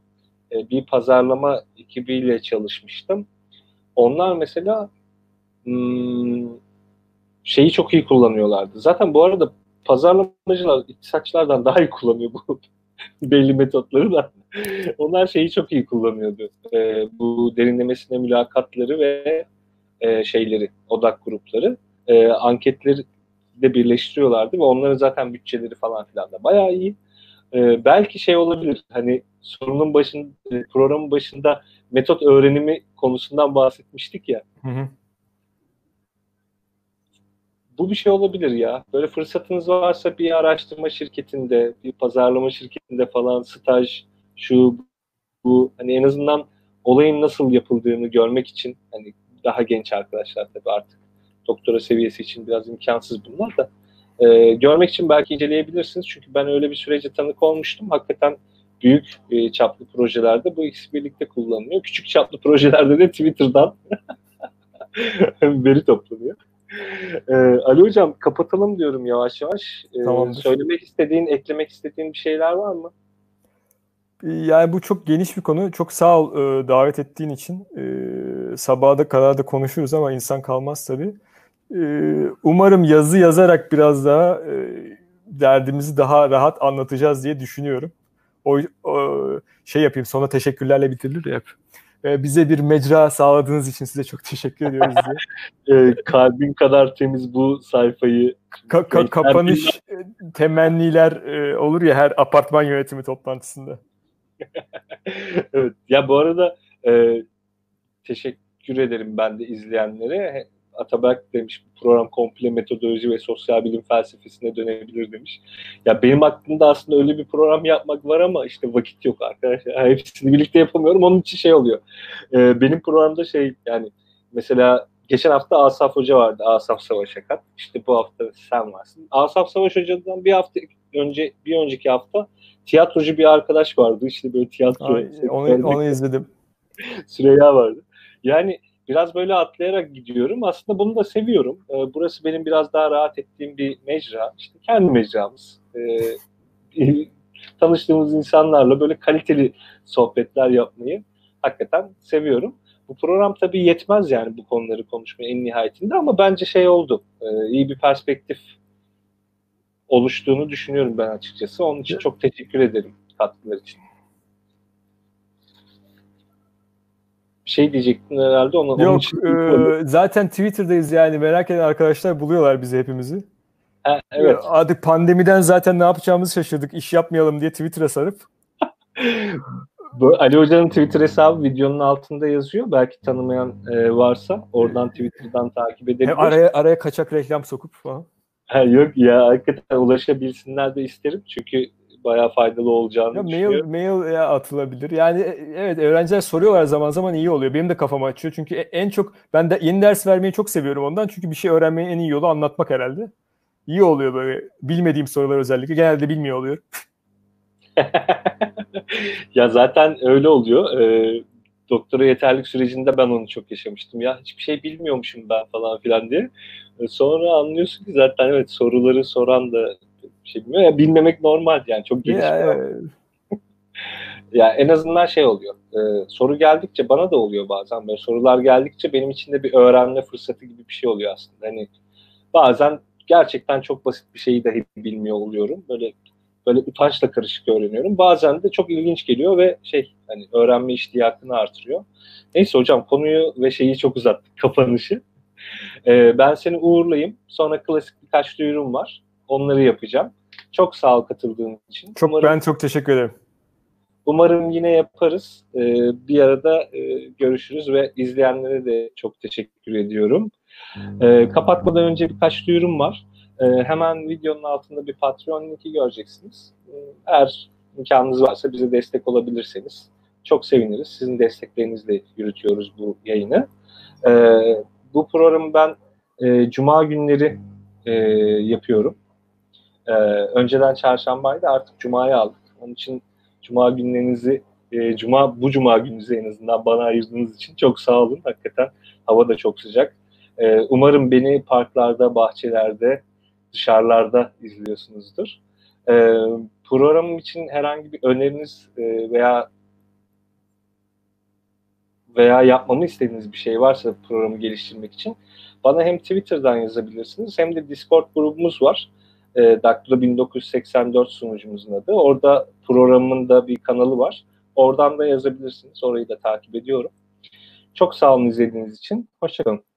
e, bir pazarlama ekibiyle çalışmıştım. Onlar mesela hmm, şeyi çok iyi kullanıyorlardı. Zaten bu arada pazarlamacılar iktisatçılardan daha iyi kullanıyor bu belli metotları da. Onlar şeyi çok iyi kullanıyordu. E, bu derinlemesine mülakatları ve e, şeyleri, odak grupları, e, anketleri de birleştiriyorlardı ve onların zaten bütçeleri falan filan da bayağı iyi. E, belki şey olabilir, hani sorunun başında, programın başında metot öğrenimi konusundan bahsetmiştik ya. Hı hı bu bir şey olabilir ya. Böyle fırsatınız varsa bir araştırma şirketinde, bir pazarlama şirketinde falan staj, şu bu hani en azından olayın nasıl yapıldığını görmek için hani daha genç arkadaşlar tabii artık doktora seviyesi için biraz imkansız bunlar da e, görmek için belki inceleyebilirsiniz. Çünkü ben öyle bir sürece tanık olmuştum. Hakikaten büyük e, çaplı projelerde bu ikisi birlikte kullanılıyor. Küçük çaplı projelerde de Twitter'dan veri toplanıyor. Ee, Ali Hocam kapatalım diyorum yavaş yavaş. Ee, Söylemek istediğin, eklemek istediğin bir şeyler var mı? Yani bu çok geniş bir konu. Çok sağ ol e, davet ettiğin için. E, sabaha da kadar da konuşuruz ama insan kalmaz tabii. E, umarım yazı yazarak biraz daha e, derdimizi daha rahat anlatacağız diye düşünüyorum. O, o şey yapayım sonra teşekkürlerle bitirilir ya hep e, bize bir mecra sağladığınız için size çok teşekkür ediyoruz diye. e, kalbin kadar temiz bu sayfayı. Ka- ka- kapanış e, temenniler e, olur ya her apartman yönetimi toplantısında. evet. Ya bu arada e, teşekkür ederim ben de izleyenlere. Ataberk demiş bu program komple metodoloji ve sosyal bilim felsefesine dönebilir demiş. Ya benim aklımda aslında öyle bir program yapmak var ama işte vakit yok arkadaşlar. Hepsini birlikte yapamıyorum. Onun için şey oluyor. Ee, benim programda şey yani mesela geçen hafta Asaf Hoca vardı. Asaf Savaş Akat. İşte bu hafta sen varsın. Asaf Savaş Hoca'dan bir hafta önce bir önceki hafta tiyatrocu bir arkadaş vardı. İşte böyle tiyatro. Ay, onu, onu izledim. Süreyya vardı. Yani biraz böyle atlayarak gidiyorum. Aslında bunu da seviyorum. E, burası benim biraz daha rahat ettiğim bir mecra. İşte kendi mecramız. E, tanıştığımız insanlarla böyle kaliteli sohbetler yapmayı hakikaten seviyorum. Bu program tabii yetmez yani bu konuları konuşmaya en nihayetinde ama bence şey oldu. E, iyi bir perspektif oluştuğunu düşünüyorum ben açıkçası. Onun için çok teşekkür ederim katkılar için. Şey diyecektin herhalde. Ona, Yok onun e, zaten Twitter'dayız yani merak eden arkadaşlar buluyorlar bizi hepimizi. Ha, evet. Artık pandemiden zaten ne yapacağımızı şaşırdık. İş yapmayalım diye Twitter'a sarıp. Ali Hoca'nın Twitter hesabı videonun altında yazıyor. Belki tanımayan e, varsa oradan Twitter'dan takip edebilir. Hem araya, araya kaçak reklam sokup falan. Ha, yok ya hakikaten ulaşabilsinler de isterim. Çünkü bayağı faydalı olacağını ya. Mail, mail ya atılabilir. Yani e, evet öğrenciler soruyorlar zaman zaman iyi oluyor. Benim de kafamı açıyor. Çünkü e, en çok ben de yeni ders vermeyi çok seviyorum ondan. Çünkü bir şey öğrenmenin en iyi yolu anlatmak herhalde. İyi oluyor böyle. Bilmediğim sorular özellikle. Genelde bilmiyor oluyor. ya zaten öyle oluyor. Ee, doktora yeterlik sürecinde ben onu çok yaşamıştım. Ya hiçbir şey bilmiyormuşum ben falan filan diye. Ee, sonra anlıyorsun ki zaten evet soruları soran da bir şey bilmiyor. Ya bilmemek normal yani çok geniş. Ya, ya en azından şey oluyor. E, soru geldikçe bana da oluyor bazen böyle sorular geldikçe benim için de bir öğrenme fırsatı gibi bir şey oluyor aslında. Hani bazen gerçekten çok basit bir şeyi dahi bilmiyor oluyorum. Böyle böyle utançla karışık öğreniyorum. Bazen de çok ilginç geliyor ve şey hani öğrenme iştiyakını artırıyor. Neyse hocam konuyu ve şeyi çok uzattık kapanışı. Ee, ben seni uğurlayayım. Sonra klasik birkaç duyurum var. Onları yapacağım. Çok sağ ol katıldığın için. Çok umarım, ben çok teşekkür ederim. Umarım yine yaparız. Ee, bir arada e, görüşürüz ve izleyenlere de çok teşekkür ediyorum. Ee, kapatmadan önce birkaç duyurum var. Ee, hemen videonun altında bir Patreon linki göreceksiniz. Ee, eğer imkanınız varsa bize destek olabilirseniz çok seviniriz. Sizin desteklerinizle yürütüyoruz bu yayını. Ee, bu programı ben e, Cuma günleri e, yapıyorum. Ee, önceden çarşambaydı artık cumayı aldık. Onun için cuma günlerinizi e, cuma bu cuma gününüzü en azından bana ayırdığınız için çok sağ olun. Hakikaten hava da çok sıcak. E, umarım beni parklarda, bahçelerde, dışarılarda izliyorsunuzdur. E, programım için herhangi bir öneriniz e, veya veya yapmamı istediğiniz bir şey varsa programı geliştirmek için bana hem Twitter'dan yazabilirsiniz hem de Discord grubumuz var. E, Daktilo 1984 sunucumuzun adı. Orada programın da bir kanalı var. Oradan da yazabilirsiniz. Orayı da takip ediyorum. Çok sağ olun izlediğiniz için. Hoşçakalın.